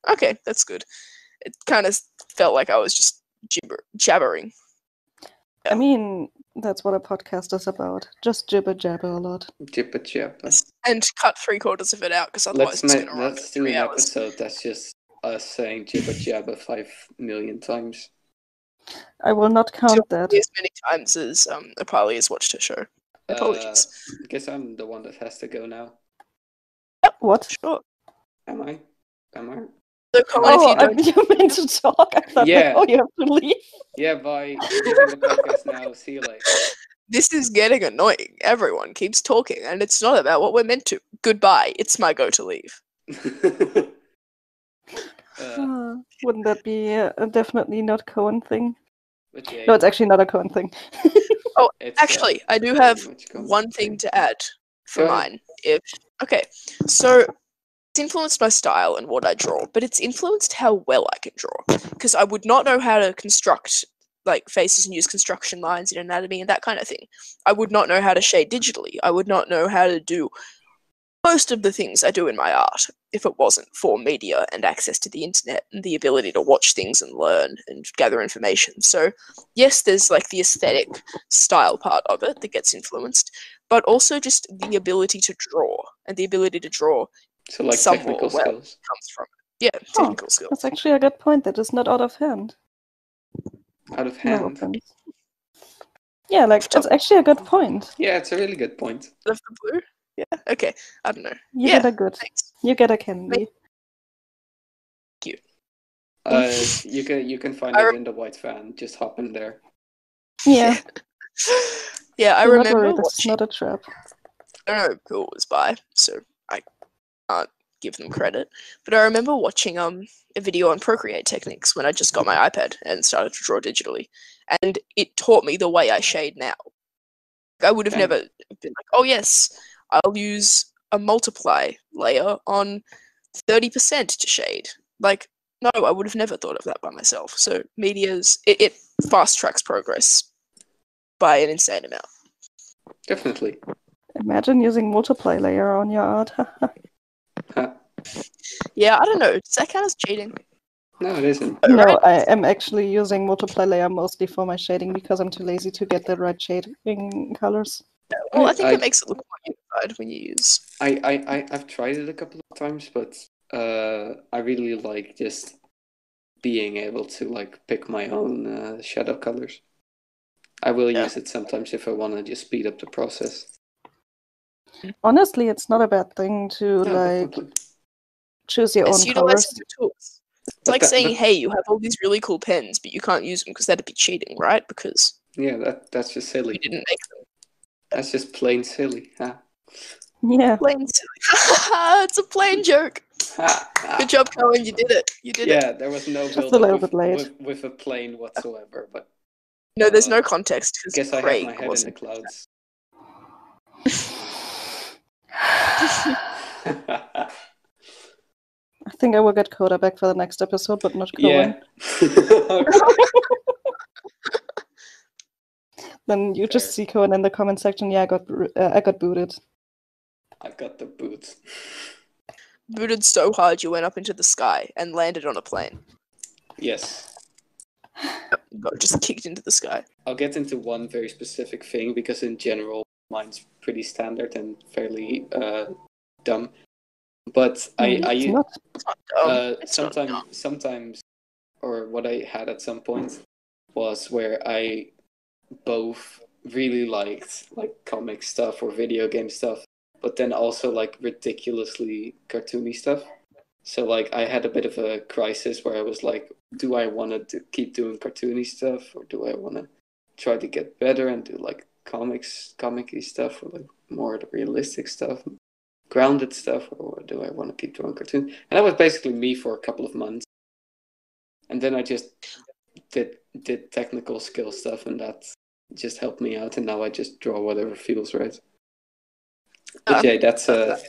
B: Okay, that's good. It kind of felt like I was just gibber- jabbering.
A: I mean, that's what a podcast is about. Just jibber jabber a lot.
C: jibba jabber.
B: And cut three quarters of it out because otherwise
C: let's
B: it's
C: make
B: going to run for
C: let's do
B: three
C: an
B: hours.
C: episode that's just us saying jibba jabber five million times
A: I will not count that.
B: As many times as um, Opalia has watched her show. Apologies.
C: uh, I guess i'm the one that has to go now
A: What?
B: Sure.
C: am i am i
B: So, Colin,
A: Oh,
B: if you don't,
A: I- (laughs) you meant to talk. I thought,
C: Yeah.
A: like, oh, you have to leave.
C: yeah bye Leaving the podcast now see you later
B: this is getting annoying. Everyone keeps talking, and it's not about what we're meant to. Goodbye. It's my go to leave. (laughs)
C: uh,
A: Uh, wouldn't that be a, a definitely not Cohen thing?
C: yeah,
A: No, it's actually not a Cohen thing. (laughs)
C: it's, uh,
B: Actually, I do have one thing to add for mine. If okay, so it's influenced my style and what I draw, but it's influenced how well I can draw. Because I would not know how to construct like faces and use construction lines in anatomy and that kind of thing. I would not know how to shade digitally. I would not know how to do most of the things I do in my art if it wasn't for media and access to the internet and the ability to watch things and learn and gather information. So, yes, there's like the aesthetic style part of it that gets influenced, but also just the ability to draw and the ability to draw
C: so like
B: somewhat
C: technical
B: well.
C: skills
B: comes from it. Yeah, technical skills.
A: That's actually a good point. That is not out of hand.
C: out of hand
A: offense. Yeah, like it's actually a good point.
C: yeah it's a really good point
B: Of the blue? Yeah. Okay. I don't know.
A: You
B: Yeah,
A: get a good.
B: Thanks.
A: You get a candy.
C: Uh, you can you can find
B: I
C: it in the white van. Just hop in there.
A: Yeah. (laughs)
B: yeah, I
A: do not
B: remember
A: worry, this is
B: watching.
A: not a trap.
B: I don't know who it was by, so I can't give them credit. But I remember watching um a video on Procreate techniques when I just got my iPad and started to draw digitally, and it taught me the way I shade now. I would have
C: Okay.
B: never been like, oh yes, I'll use a multiply layer on thirty percent to shade. Like, no, I would have never thought of that by myself. So media's it, it fast tracks progress by an insane amount.
C: Definitely.
A: Imagine using multiply layer on your art. (laughs)
C: Huh.
B: Yeah, I don't know. Does that count as cheating?
C: No, it isn't.
B: Oh,
A: no. I am actually using multiply layer mostly for my shading because I'm too lazy to get the right shading colors.
B: Well, I
C: I-
B: think
C: I-
B: it makes it look more unified when you use.
C: I, I, I, I've tried it a couple of times, but uh, I really like just being able to like pick my own uh, shadow colors. I will
B: Yeah.
C: use it sometimes if I want to just speed up the process.
A: Honestly, it's not a bad thing to
C: No,
A: like
C: definitely.
A: choose your
B: It's
A: own
B: utilizing
A: colors.
B: tools. It's
C: But
B: like
C: that-
B: saying,
C: but-
B: "Hey, you have all these really cool pens, but you can't use them because that'd be cheating, right? Because
C: Yeah, that that's just
B: you
C: silly.
B: didn't make them."
C: That's just plain silly. Ha.
A: Yeah.
B: Plain silly. (laughs) it's a plain joke.
C: Ha. (laughs) Ha.
B: Good job, Cohen. You did it. You did it.
C: Yeah, there was no
A: Just a little
C: with,
A: bit late.
C: with, with a plane whatsoever, but
B: No, there's
C: Uh,
B: no context because
C: guess I have
B: Craig
C: my head in the clouds. (laughs) (laughs)
A: I think I will get Coda back for the next episode, but not Cohen.
C: yeah. (laughs)
A: Then you just see Cohen in the comment section. Yeah, I got uh, I got booted.
C: I got the boots.
B: Booted so hard you went up into the sky and landed on a plane.
C: Yes.
B: Got just kicked into the sky.
C: I'll get into one very specific thing because in general mine's pretty standard and fairly uh, dumb. But I,
A: Mm,
C: I
A: not.
B: It's not dumb.
C: uh, sometimes sometimes or what I had at some point was where I both really liked like comic stuff or video game stuff, but then also like ridiculously cartoony stuff. So like I had a bit of a crisis where I was like, do I want to keep doing cartoony stuff or do I want to try to get better and do like comics, comic-y stuff or like more the realistic stuff, grounded stuff, or do I want to keep doing cartoon? And that was basically me for a couple of months. And then I just did did technical skill stuff, and that just helped me out. And now I just draw whatever feels right. But
B: Uh,
C: yeah, that's uh,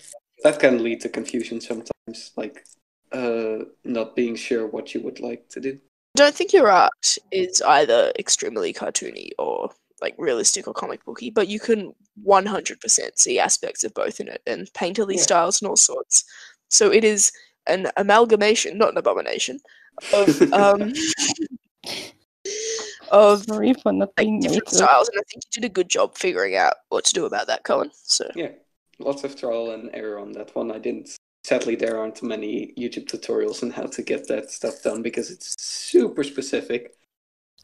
C: that can lead to confusion sometimes, like uh, not being sure what you would like to do.
B: I don't think your art is either extremely cartoony or like realistic or comic booky, but you can 100% see aspects of both in it and painterly
C: Yeah.
B: styles and all sorts. So it is an amalgamation, not an abomination, of (laughs) um of
A: Sorry for not
B: like different styles, and I think you did a good job figuring out what to do about that, Colin. So
C: Yeah, lots of trial and error on that one. I didn't. Sadly, there aren't many YouTube tutorials on how to get that stuff done because it's super specific.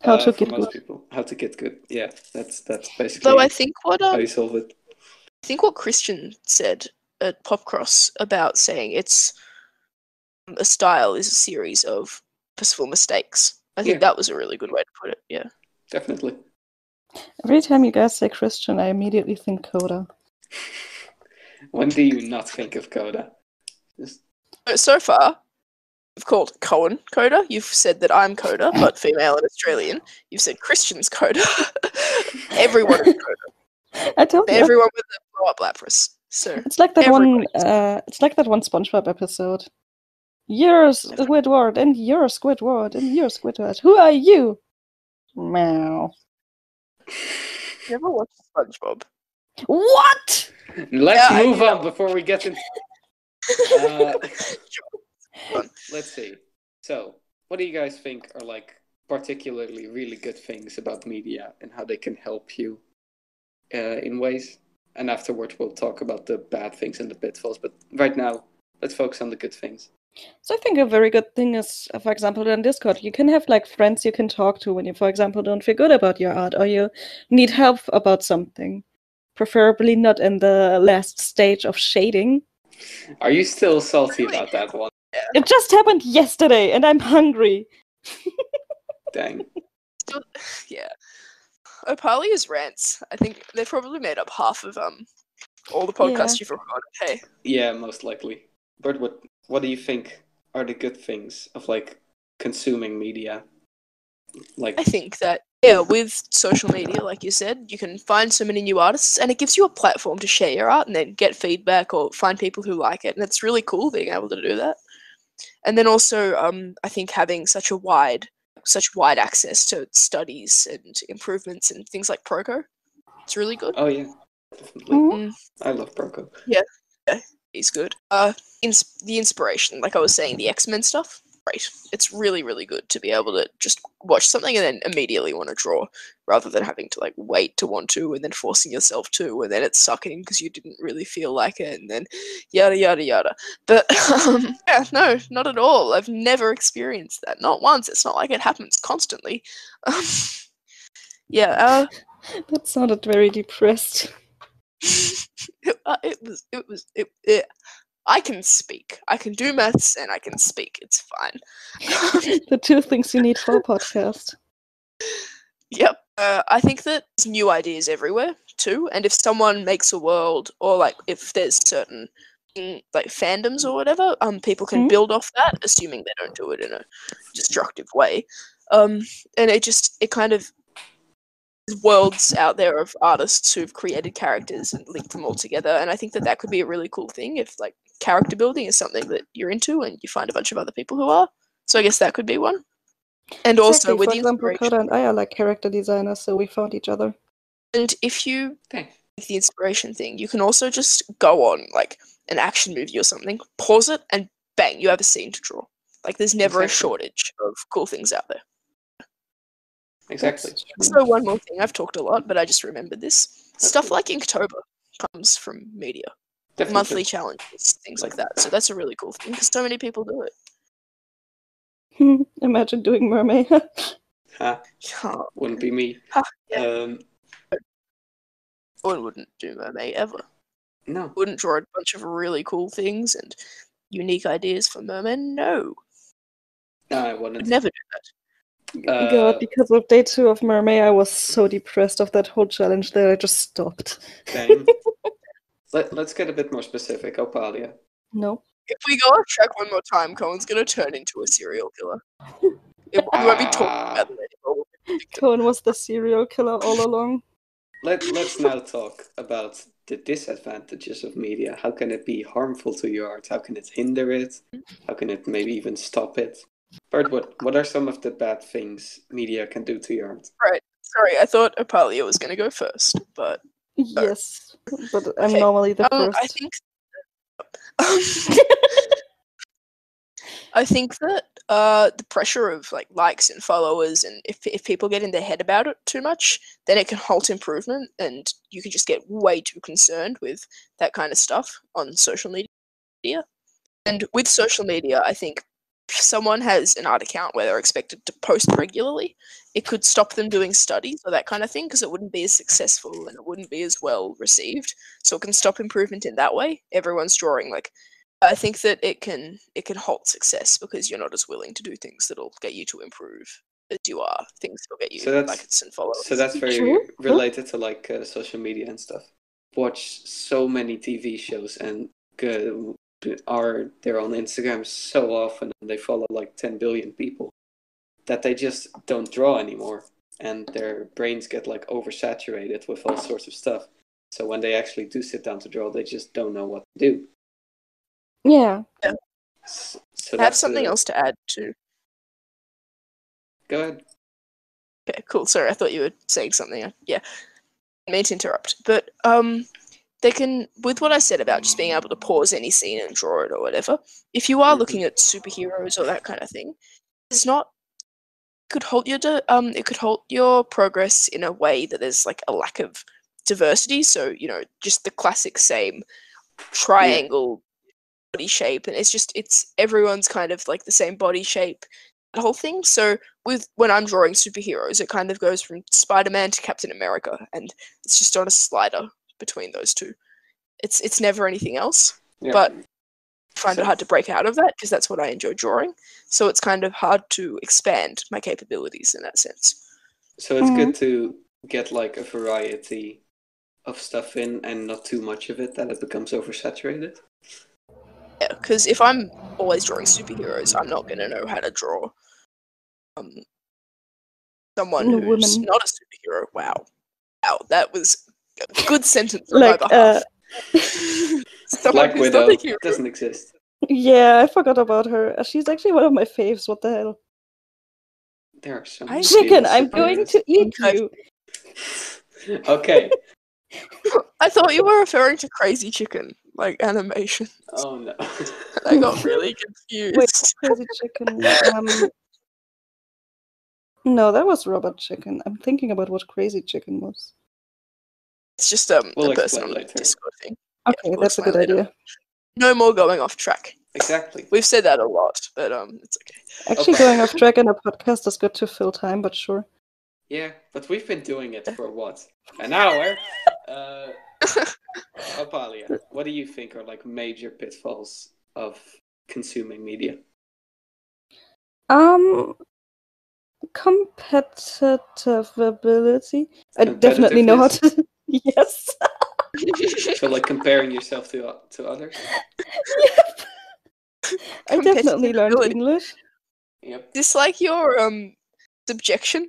A: How
C: uh,
A: to get good.
C: people. How to get good. Yeah, that's that's basically
B: though I think what
C: how
B: um,
C: you solve it.
B: I think what Christian said at Popcross about saying it's a style is a series of purposeful mistakes. I think
C: Yeah.
B: that was a really good way to put it. Yeah.
C: Definitely.
A: Every time you guys say Christian, I immediately think Coda. (laughs)
C: When do you not think of Coda? Just,
B: So, so far, you've called Cohen Coda. You've said that I'm Coda, but (coughs) female and Australian. You've said Christian's Coda. (laughs) everyone is Coda.
A: I told you.
B: Everyone with a blow up lapras. So
A: It's like that one. Uh, it's like that one SpongeBob episode. You're a Squidward, and you're a Squidward, and you're a Squidward. Who are you? Meow.
B: you ever watched SpongeBob?
A: What?
C: let's
B: Yeah,
C: move on before we get into. (laughs) Uh, let's see. So, what do you guys think are like particularly really good things about media and how they can help you uh, in ways? And afterwards, we'll talk about the bad things and the pitfalls. But right now, let's focus on the good things.
A: So I think a very good thing is, uh, for example, in Discord, you can have like friends you can talk to when you, for example, don't feel good about your art or you need help about something. Preferably not in the last stage of shading.
C: Are you still salty about that one?
A: It just happened yesterday, and I'm hungry. (laughs)
C: Dang.
B: Still- yeah. Opalia's rants. I think they've probably made up half of um all the podcasts you've recorded. Hey,
C: Yeah, most likely. But what what do you think are the good things of like consuming media? Like
B: I think that yeah, with social media, like you said, you can find so many new artists, and it gives you a platform to share your art and then get feedback or find people who like it, and it's really cool being able to do that. And then also, um, I think having such a wide, such wide access to studies and improvements and things like Proko, it's really good.
C: oh yeah. Definitely.
A: Mhm.
C: I love Proko.
B: Yeah, He's good. Uh, ins- the inspiration, like I was saying, the X Men stuff, great. It's really, really good to be able to just watch something and then immediately want to draw, rather than having to like wait to want to and then forcing yourself to, and then it's sucking because you didn't really feel like it, and then yada yada yada. But (laughs) um, yeah, no, not at all. I've never experienced that, not once. It's not like it happens constantly. Um, (laughs) yeah, uh, (laughs)
A: That sounded very depressed.
B: it, uh, it was it was it, it I can speak. I can do maths and I can speak. It's fine. (laughs)
A: the two things you need for a podcast.
B: yep. Uh, I think that there's new ideas everywhere too, and if someone makes a world, or like if there's certain like fandoms or whatever, um, people can
A: Mhm.
B: build off that, assuming they don't do it in a destructive way. Um, and it just it kind of worlds out there of artists who've created characters and linked them all together, and I think that that could be a really cool thing if like character building is something that you're into and you find a bunch of other people who are. So I guess that could be one. And also
A: Exactly,
B: with
A: for
B: the
A: example,
B: inspiration,
A: Coda and I are like character designers, so we found each other.
B: and if you
C: Okay.
B: with the inspiration thing, you can also just go on like an action movie or something, pause it, and bang, you have a scene to draw. Like there's never a shortage of cool things out there.
C: Exactly.
B: So one more thing, I've talked a lot, but I just remembered this. Stuff like Inktober comes from media,
C: Definitely.
B: monthly challenges, things like that. So that's a really cool thing because so many people do it. (laughs)
A: Imagine doing mermaid. (laughs)
C: Ha,
B: Oh,
C: wouldn't be me.
B: Ha, yeah.
C: Um,
B: one wouldn't do mermaid ever.
C: no.
B: Wouldn't draw a bunch of really cool things and unique ideas for mermaid. No,
C: No, I
B: would
C: wouldn't.
B: never do that.
C: Uh,
A: God, because of day two of mermaid, I was so depressed of that whole challenge that I just stopped. (laughs)
C: same. Let, let's get a bit more specific. Opalia.
A: No.
B: If we go off track one more time, Cohen's gonna turn into a serial killer. (laughs) It, we won't be talking ah. about it anymore.
A: Cohen was the serial killer all along.
C: Let, let's now talk about the disadvantages of media. How can it be harmful to your art? How can it hinder it? How can it maybe even stop it? Bert, what, what are some of the bad things media can do to your art? Right.
B: Sorry, I thought Opalia was gonna go first, but
A: Yes, but I'm
B: Okay,
A: normally the
B: um,
A: first.
B: I think. I think that uh, the pressure of like likes and followers, and if if people get in their head about it too much, then it can halt improvement, and you can just get way too concerned with that kind of stuff on social media. And with social media, I think someone has an art account where they're expected to post regularly, it could stop them doing studies or that kind of thing because it wouldn't be as successful and it wouldn't be as well received. So it can stop improvement in that way. Everyone's drawing like I think that it can it can halt success because you're not as willing to do things that'll get you to improve as you are things that'll get you
C: So that's-
B: likes and followers.
C: So that's very
A: True.
C: related to like uh, social media and stuff. Watch so many TV shows and uh, are they're on Instagram so often and they follow like 10 billion people that they just don't draw anymore and their brains get like oversaturated with all sorts of stuff. So when they actually do sit down to draw, they just don't know what to do.
A: yeah,
C: S- So
B: I have something
C: the-
B: else to add too.
C: Go ahead.
B: Okay, cool. Sorry, I thought you were saying something. Yeah, I mean to interrupt, but um, they can with what I said about just being able to pause any scene and draw it or whatever. If you are looking at superheroes or that kind of thing, it's not could halt your de- um it could halt your progress in a way that there's like a lack of diversity. So you know, just the classic same triangle body shape, and it's just it's everyone's kind of like the same body shape that whole thing. So with when I'm drawing superheroes, it kind of goes from Spider-Man to Captain America, and it's just on a slider between those two. It's it's never anything else.
C: Yeah.
B: But I find
C: So-
B: it hard to break out of that because that's what I enjoy drawing. So it's kind of hard to expand my capabilities in that sense.
C: So it's good to get like a variety of stuff in and not too much of it that it becomes oversaturated.
B: Yeah, because if I'm always drawing superheroes, I'm not going to know how to draw um someone
A: No
B: who's
A: women.
B: not a superhero. Wow, wow, that was a good sentence on
A: like uh, (laughs)
B: behalf. someone
C: Black
B: who's
C: Widow
B: not
C: doesn't exist.
A: yeah, I forgot about her. She's actually one of my faves. What the hell?
C: There are so
B: I-
C: many
A: Chicken, I'm going to eat (laughs)
B: Okay.
A: you. (laughs)
C: okay,
B: I thought you were referring to Crazy Chicken, like animation.
C: Oh no.
B: I got really confused.
A: Wait, crazy chicken. Um, no, that was robot chicken. I'm thinking about what crazy chicken was.
B: It's just um
C: We'll
B: a person on the
C: later.
B: Discord thing.
A: Okay,
B: we'll
A: that's a good
B: explain later.
A: idea.
B: No more going off track.
C: exactly.
B: We've said that a lot, but um, it's okay.
A: Actually,
C: Okay.
A: going off track in a podcast is good to fill time, but sure.
C: Yeah, but we've been doing it for what? An hour? (laughs) Uh, Opalia, what do you think are like major pitfalls of consuming media?
A: Um, competitive ability. I definitely know how to. Yes. (laughs)
C: So like comparing yourself to to others?
A: yep. I definitely learned
B: Competitive
A: English.
C: Yep.
B: Dislike your um subjection.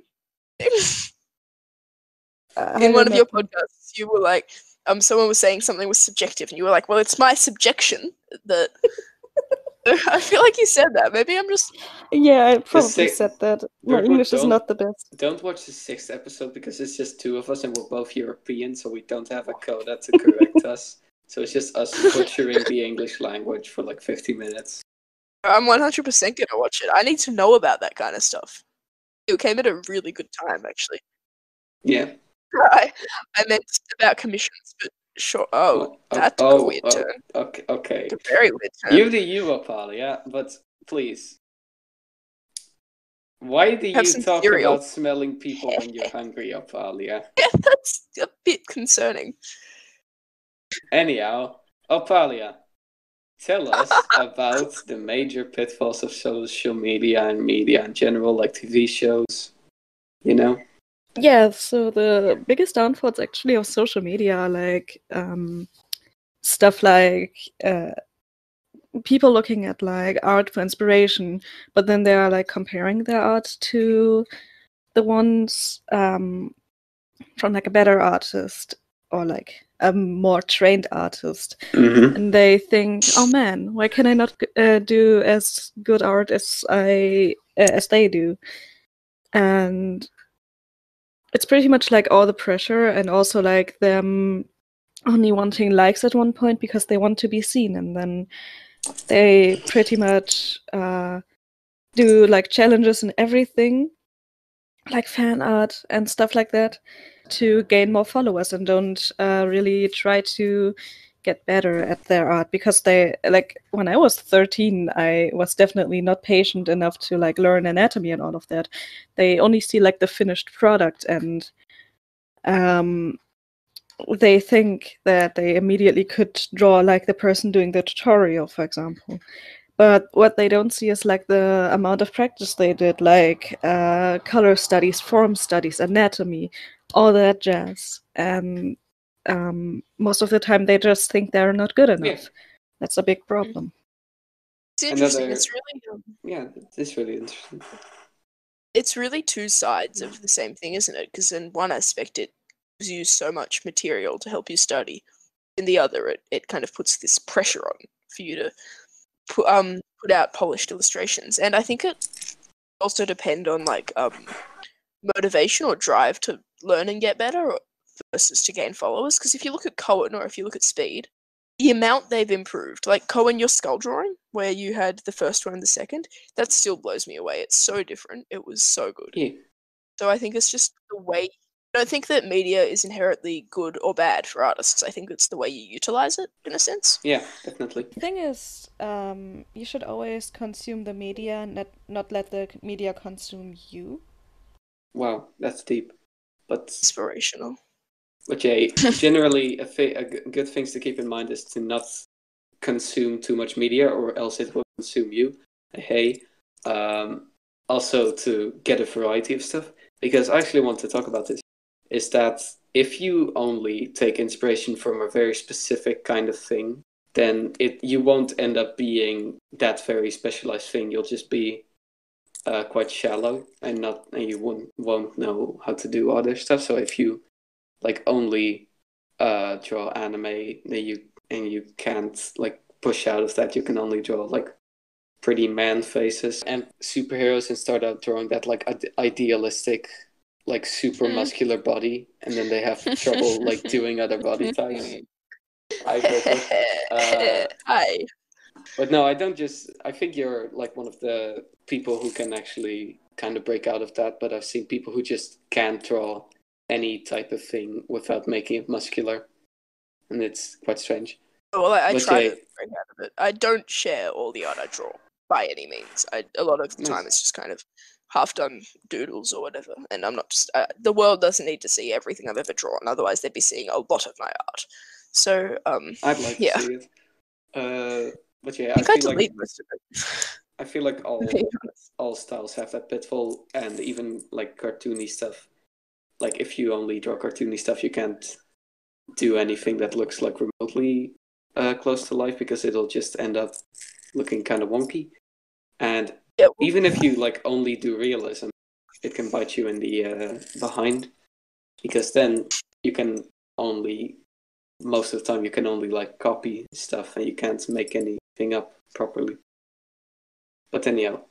A: I
B: In one of your podcasts, you were like, um, someone was saying something was subjective, and you were like, "Well, it's my subjection that." (laughs) I feel like you said that. Maybe I'm just.
A: Yeah, I probably
C: say-
A: said that. My
C: Don't-
A: English is
C: don't-
A: not the best.
C: Don't watch the sixth episode because it's just two of us and we're both European, so we don't have a (laughs) coda to correct us. So it's just us butchering the English language for like 50 minutes.
B: I'm 100% gonna watch it. I need to know about that kind of stuff. It came at a really good time, actually.
C: Yeah. (laughs)
B: I, I meant about commissions, but sure. Oh, oh, oh that took a weird
C: oh, oh
B: turn.
C: Okay, okay.
B: A very weird turn.
C: You do you, Opalia, but please. Why do
B: Have
C: you talk
B: cereal.
C: about smelling people when you're (laughs) hungry, Opalia? (laughs)
B: Yeah, that's a bit concerning.
C: Anyhow, Opalia, tell us (laughs) about the major pitfalls of social media and media in general, like TV shows. You know?
A: Yeah, so the biggest downfalls actually of social media are like um, stuff like uh, people looking at like art for inspiration, but then they are like comparing their art to the ones um, from like a better artist or like a more trained artist.
C: Mm-hmm.
A: and they think, "Oh man, why can I not uh, do as good art as I uh, as they do?" And it's pretty much like all the pressure, and also like them only wanting likes at one point because they want to be seen, and then they pretty much uh, do like challenges and everything, like fan art and stuff like that, to gain more followers, and don't uh, really try to get better at their art because they like when I was 13 I was definitely not patient enough to like learn anatomy and all of that. They only see like the finished product and um they think that they immediately could draw like the person doing the tutorial for example. But what they don't see is like the amount of practice they did, like uh, color studies, form studies, anatomy, all that jazz. And um, most of the time they just think they're not good enough.
C: Yeah.
A: That's a big problem.
B: It's interesting.
C: Another-
B: It's really, um,
C: Yeah, it's really interesting.
B: it's really two sides of the same thing, isn't it? Because in one aspect, it gives you so much material to help you study. In the other, it, it kind of puts this pressure on for you to put um put out polished illustrations. And I think it also depend on like um motivation or drive to learn and get better or, versus to gain followers. Because if you look at Cohen or if you look at Speed, the amount they've improved, like Cohen, your skull drawing, where you had the first one and the second, that still blows me away. It's so different. It was so good.
C: Yeah.
B: So I think it's just the way. I don't think that media is inherently good or bad for artists. I think it's the way you utilize it, in a sense.
C: Yeah, definitely.
A: The thing is, um, you should always consume the media, not not let the media consume you.
C: Wow, that's deep. But
B: Inspirational.
C: Yeah, generally a, good things to keep in mind is to not consume too much media, or else it will consume you. Hey, um, also to get a variety of stuff because I actually want to talk about this. Is that if you only take inspiration from a very specific kind of thing, then it you won't end up being that very specialized thing. You'll just be uh, quite shallow and not and you won't won't know how to do other stuff. So if you like only uh, draw anime, then you and you can't like push out of that. You can only draw like pretty man faces and superheroes and start out drawing that like ide- idealistic like super
B: Mm.
C: muscular body, and then they have trouble (laughs) like doing other body types. I. (laughs) Uh,
B: Hi.
C: But no, I don't just. I think you're like one of the people who can actually kind of break out of that. But I've seen people who just can't draw any type of thing without making it muscular, and it's quite strange.
B: Well, I, I try to break out of it. I don't share all the art I draw by any means. I a lot of the time it's just kind of half done doodles or whatever, and I'm not just. Uh, the world doesn't need to see everything I've ever drawn, otherwise they'd be seeing a lot of my art. So, um,
C: I'd like
B: Yeah.
C: to see it. Uh, but yeah,
B: I
C: I feel like
B: delete most of it.
C: I feel like (laughs) all
B: to be honest.
C: all styles have that pitfall, and even like cartoony stuff. Like if you only draw cartoony stuff, you can't do anything that looks like remotely uh, close to life because it'll just end up looking kind of wonky. And
B: Yeah,
C: even if you like only do realism, it can bite you in the uh, behind because then you can only most of the time you can only like copy stuff and you can't make anything up properly. But then anyhow,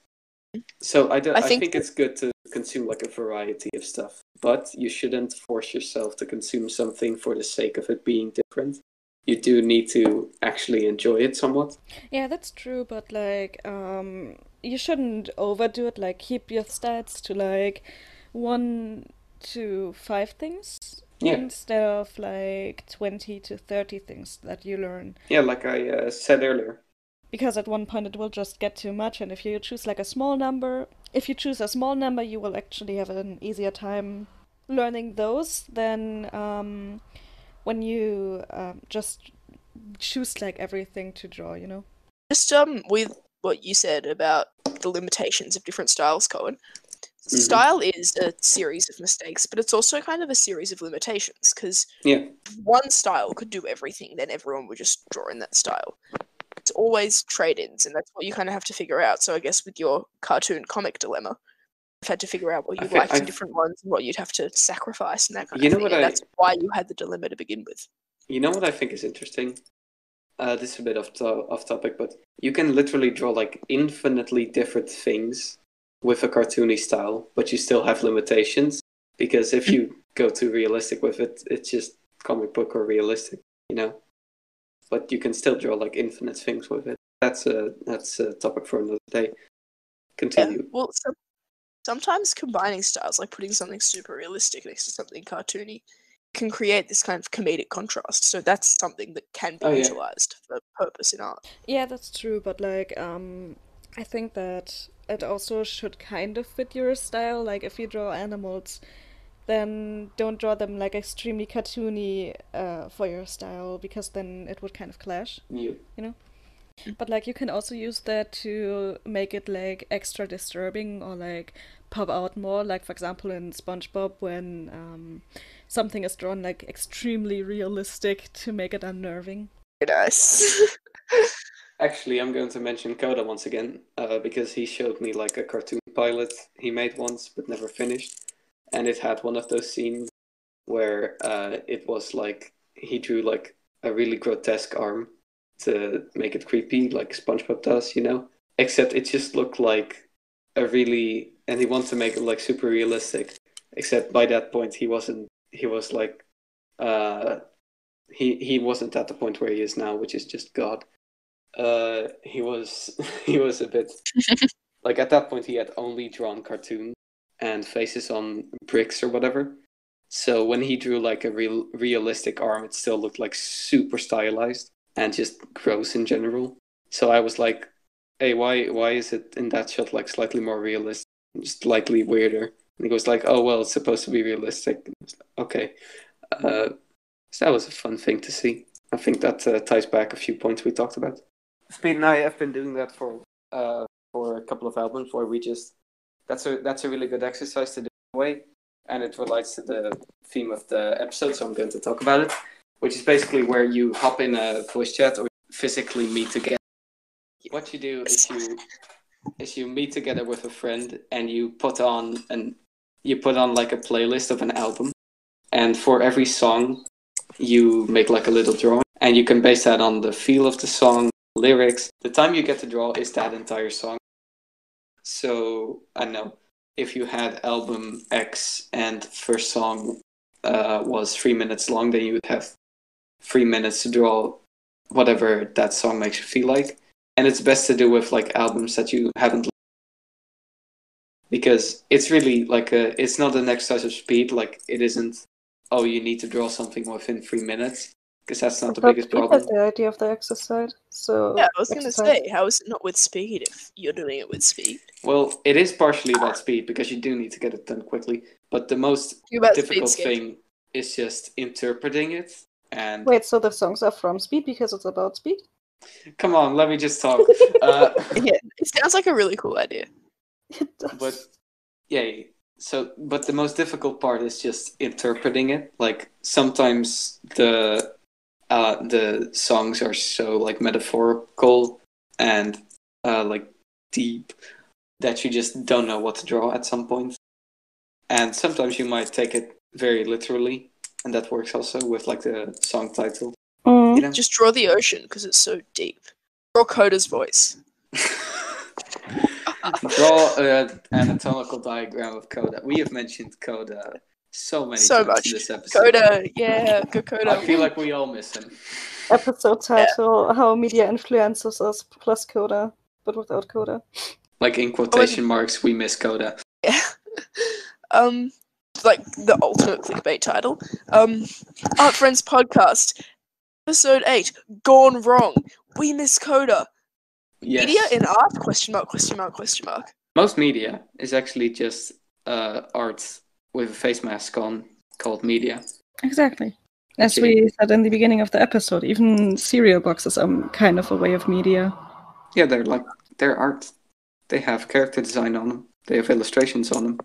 C: so I, do,
B: I
C: I,
B: think
C: think, it's good to consume like a variety of stuff, but you shouldn't force yourself to consume something for the sake of it being different. You do need to actually enjoy it somewhat.
A: Yeah, that's true, but like, um, you shouldn't overdo it. Like, keep your stats to like one to five things
C: Yeah.
A: instead of like 20 to 30 things that you learn.
C: Yeah, like I uh, said earlier.
A: Because at one point it will just get too much, and if you choose like a small number, if you choose a small number, you will actually have an easier time learning those than um, when you um, just choose like everything to draw, you know?
B: just um with what you said about the limitations of different styles, Cohen.
C: Mhm.
B: Style is a series of mistakes, but it's also kind of a series of limitations because
C: Yeah.
B: one style could do everything, then everyone would just draw in that style. It's always trade-ins, and that's what you kind of have to figure out. So I guess with your cartoon comic dilemma, you've had to figure out what you liked in different ones and what you'd have to sacrifice and that kind
C: You
B: of
C: know
B: thing.
C: what
B: and
C: I-
B: that's why you had the dilemma to begin with.
C: You know what I think is interesting? Uh, this is a bit off, to- off topic, but you can literally draw like infinitely different things with a cartoony style, but you still have limitations. Because if (laughs) you go too realistic with it, it's just comic book or realistic, you know. But you can still draw like infinite things with it. That's a that's a topic for another day.
B: Yeah.
C: Continue.
B: Well, some, sometimes combining styles, like putting something super realistic next to something cartoony, can create this kind of comedic contrast. So that's something that can be
C: Oh, yeah.
B: utilized for purpose in art.
A: Yeah, that's true, but like, um, I think that it also should kind of fit your style. Like, if you draw animals, then don't draw them like extremely cartoony uh, for your style, because then it would kind of clash.
C: You. Know?
A: But like, you can also use that to make it like extra disturbing or like pop out more. Like, for example, in SpongeBob, when um, something is drawn like extremely realistic to make it unnerving.
B: Very nice. (laughs)
C: Actually, I'm going to mention Coda once again uh, because he showed me like a cartoon pilot he made once but never finished, and it had one of those scenes where uh, it was like he drew like a really grotesque arm to make it creepy, like SpongeBob does, you know. Except it just looked like a really, and he wanted to make it like super realistic. Except by that point, he wasn't. He was like, uh, he he wasn't at the point where he is now, which is just God uh he was (laughs) he was a bit (laughs) like at that point he had only drawn cartoons and faces on bricks or whatever. So when he drew like a real realistic arm it still looked like super stylized and just gross in general. So i was like hey why why is it in that shot like slightly more realistic slightly weirder? And he goes like oh well it's supposed to be realistic. Like, okay. Uh so that was a fun thing to see. I think that uh, ties back a few points we talked about. Speed and I have been doing that for uh, for a couple of albums where we just that's a that's a really good exercise to do away, and it relates to the theme of the episode, so I'm going to talk about it, which is basically where you hop in a voice chat or physically meet together. What you do is you is you meet together with a friend and you put on and you put on like a playlist of an album, and for every song you make like a little drawing, and you can base that on the feel of the song lyrics. The time you get to draw is that entire song. So I know if you had album X and first song uh, was three minutes long, then you would have three minutes to draw whatever that song makes you feel like. And it's best to do with like albums that you haven't because it's really like a it's not an exercise of speed like it isn't oh you need to draw something within three minutes because that's not the
A: But
C: biggest problem
A: is the idea of the exercise. So
B: Yeah, I was gonna say, how is it not with speed if you're doing it with speed?
C: well it is partially about speed because you do need to get it done quickly but the most difficult thing is just interpreting it and
A: Wait, so the songs are from speed because it's about speed?
C: come on let me just talk (laughs) uh,
B: Yeah, it sounds like a really cool idea.
A: It does.
C: but yeah so but the most difficult part is just interpreting it like sometimes the uh the songs are so like metaphorical and uh like deep that you just don't know what to draw at some point and sometimes you might take it very literally and that works also with like the song title
A: Mm.
C: you know
B: Just draw the ocean because it's so deep. Draw Coda's voice. (laughs)
C: draw an anatomical diagram of coda we have mentioned coda so many
B: So much.
C: in this episode
B: Coda, yeah, go Coda.
C: I feel like we all miss him.
A: Episode title: How Media Influences Us plus Coda, but without Coda.
C: Like in quotation marks, we miss Coda.
B: Yeah. (laughs) um, like the ultimate clickbait title. Um, Art Friends Podcast, episode eight. Gone wrong. We miss Coda.
C: Yes.
B: Media in art? Question mark? Question mark? Question mark?
C: Most media is actually just uh, art with a face mask on called media.
A: Exactly. As we said in the beginning of the episode, even cereal boxes are kind of a way of media.
C: Yeah, they're like they're art. They have character design on them. They have illustrations on them.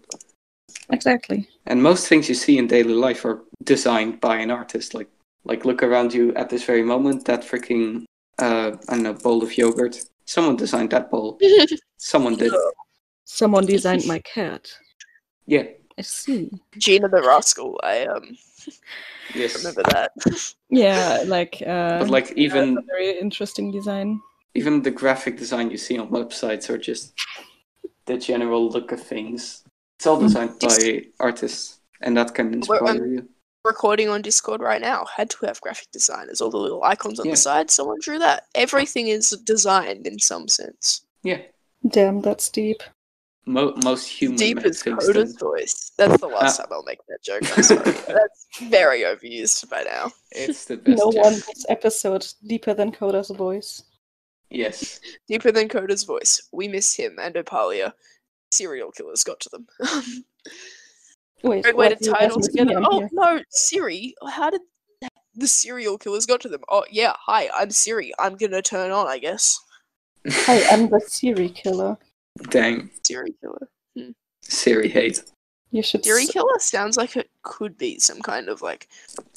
A: Exactly.
C: And most things you see in daily life are designed by an artist. Like like look around you at this very moment. That freaking uh, I don't know bowl of yogurt. Someone designed that bowl. (laughs) Someone did.
A: Someone designed my cat.
C: Yeah.
A: I see.
B: Gina the Rascal. I um (laughs)
C: Yes.
B: remember that.
A: Yeah, like uh
C: But like even
A: a very interesting design.
C: even the graphic design you see on websites are just the general look of things. It's all designed by artists, and that can
B: Well,
C: inspire you.
B: Recording on Discord right now had to have graphic designers. All the little icons on
C: Yeah.
B: the side. Someone drew that. Everything is designed in some sense.
C: Yeah,
A: Damn, that's deep.
C: Mo- most human
B: Deep
C: made
B: as. Coda's voice. That's the last
C: Ah.
B: time I'll make that joke. (laughs) I'm sorry. That's very overused by now.
C: It's the best.
A: no
C: joke.
A: one this episode deeper than Coda's voice.
C: Yes,
B: Deeper than Coda's voice. We miss him and Opalia. Serial killers got to them. (laughs)
A: Wait,
B: Great way
A: what
B: to
A: do you
B: tie it
A: guys
B: all
A: miss me
B: together.
A: on
B: Oh
A: here?
B: no, Siri. How did the serial killers got to them? Oh yeah, hi, I'm Siri. I'm gonna turn on, I guess. (laughs)
A: Hi, I'm the Siri killer.
C: Dang,
B: Siri killer.
C: Siri hate.
A: You should
B: Siri
A: s-
B: killer sounds like it could be some kind of like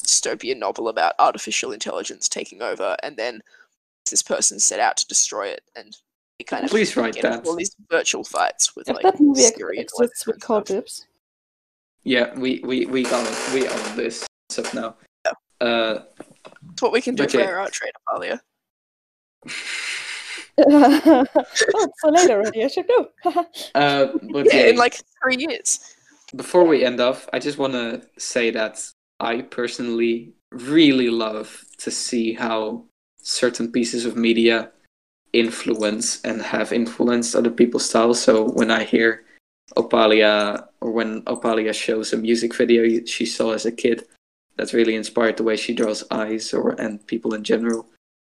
B: dystopian novel about artificial intelligence taking over, and then this person set out to destroy it, and it kind of
C: Please write that.
B: all these virtual fights with
A: If
B: like
A: that movie ex-
B: Siri
A: exists
B: Alexa
A: with
B: and
A: Code. Dibs.
C: Yeah, we we we own it. We own this stuff now.
B: Yeah.
C: Uh,
B: That's what we can do
C: Okay.
B: for our art trade, Opalia. (laughs)
A: oh, it's so late already. I should go. (laughs)
C: uh, but
B: Yeah,
C: yeah,
B: in like three years.
C: before we end off, I just want to say that I personally really love to see how certain pieces of media influence and have influenced other people's styles. So when I hear Opalia or when Opalia shows a music video she saw as a kid, that's really inspired the way she draws eyes or and people in general.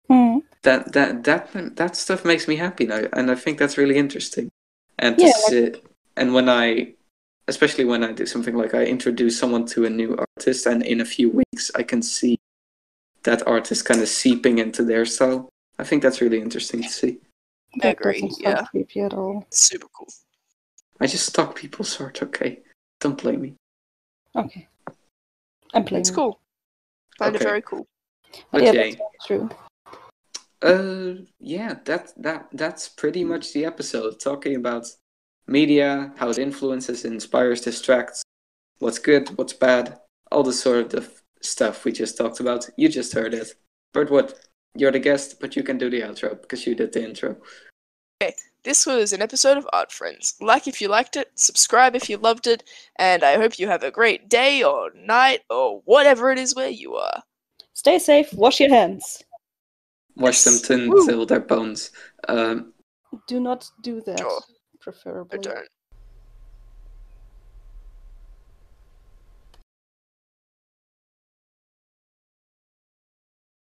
A: Hmm.
C: That that that that stuff makes me happy now, and I think that's really interesting. And to
A: Yeah,
C: sit, and when I especially when I do something like I introduce someone to a new artist, and in a few weeks I can see that artist kind of seeping into their style. I think that's really interesting to see.
A: That
B: agree,
A: doesn't
B: yeah.
A: creepy at all.
B: Super cool.
C: I just stalk people's art, okay? Don't blame me.
A: Okay. I'm playing.
B: It's cool. Find it very cool.
A: But yeah,
C: Okay.
A: that's true.
C: Uh, yeah, that that that's pretty much the episode. Talking about media, how it influences, inspires, distracts, what's good, what's bad, all the sort of stuff we just talked about. You just heard it. But what? you're the guest, but you can do the outro because you did the intro.
B: Okay, this was an episode of Art Friends. Like if you liked it, subscribe if you loved it, and I hope you have a great day or night or whatever it is where you are.
A: Stay safe, wash your hands.
C: Wash them until they're bones. Um,
A: do not do that,
B: preferably. I don't.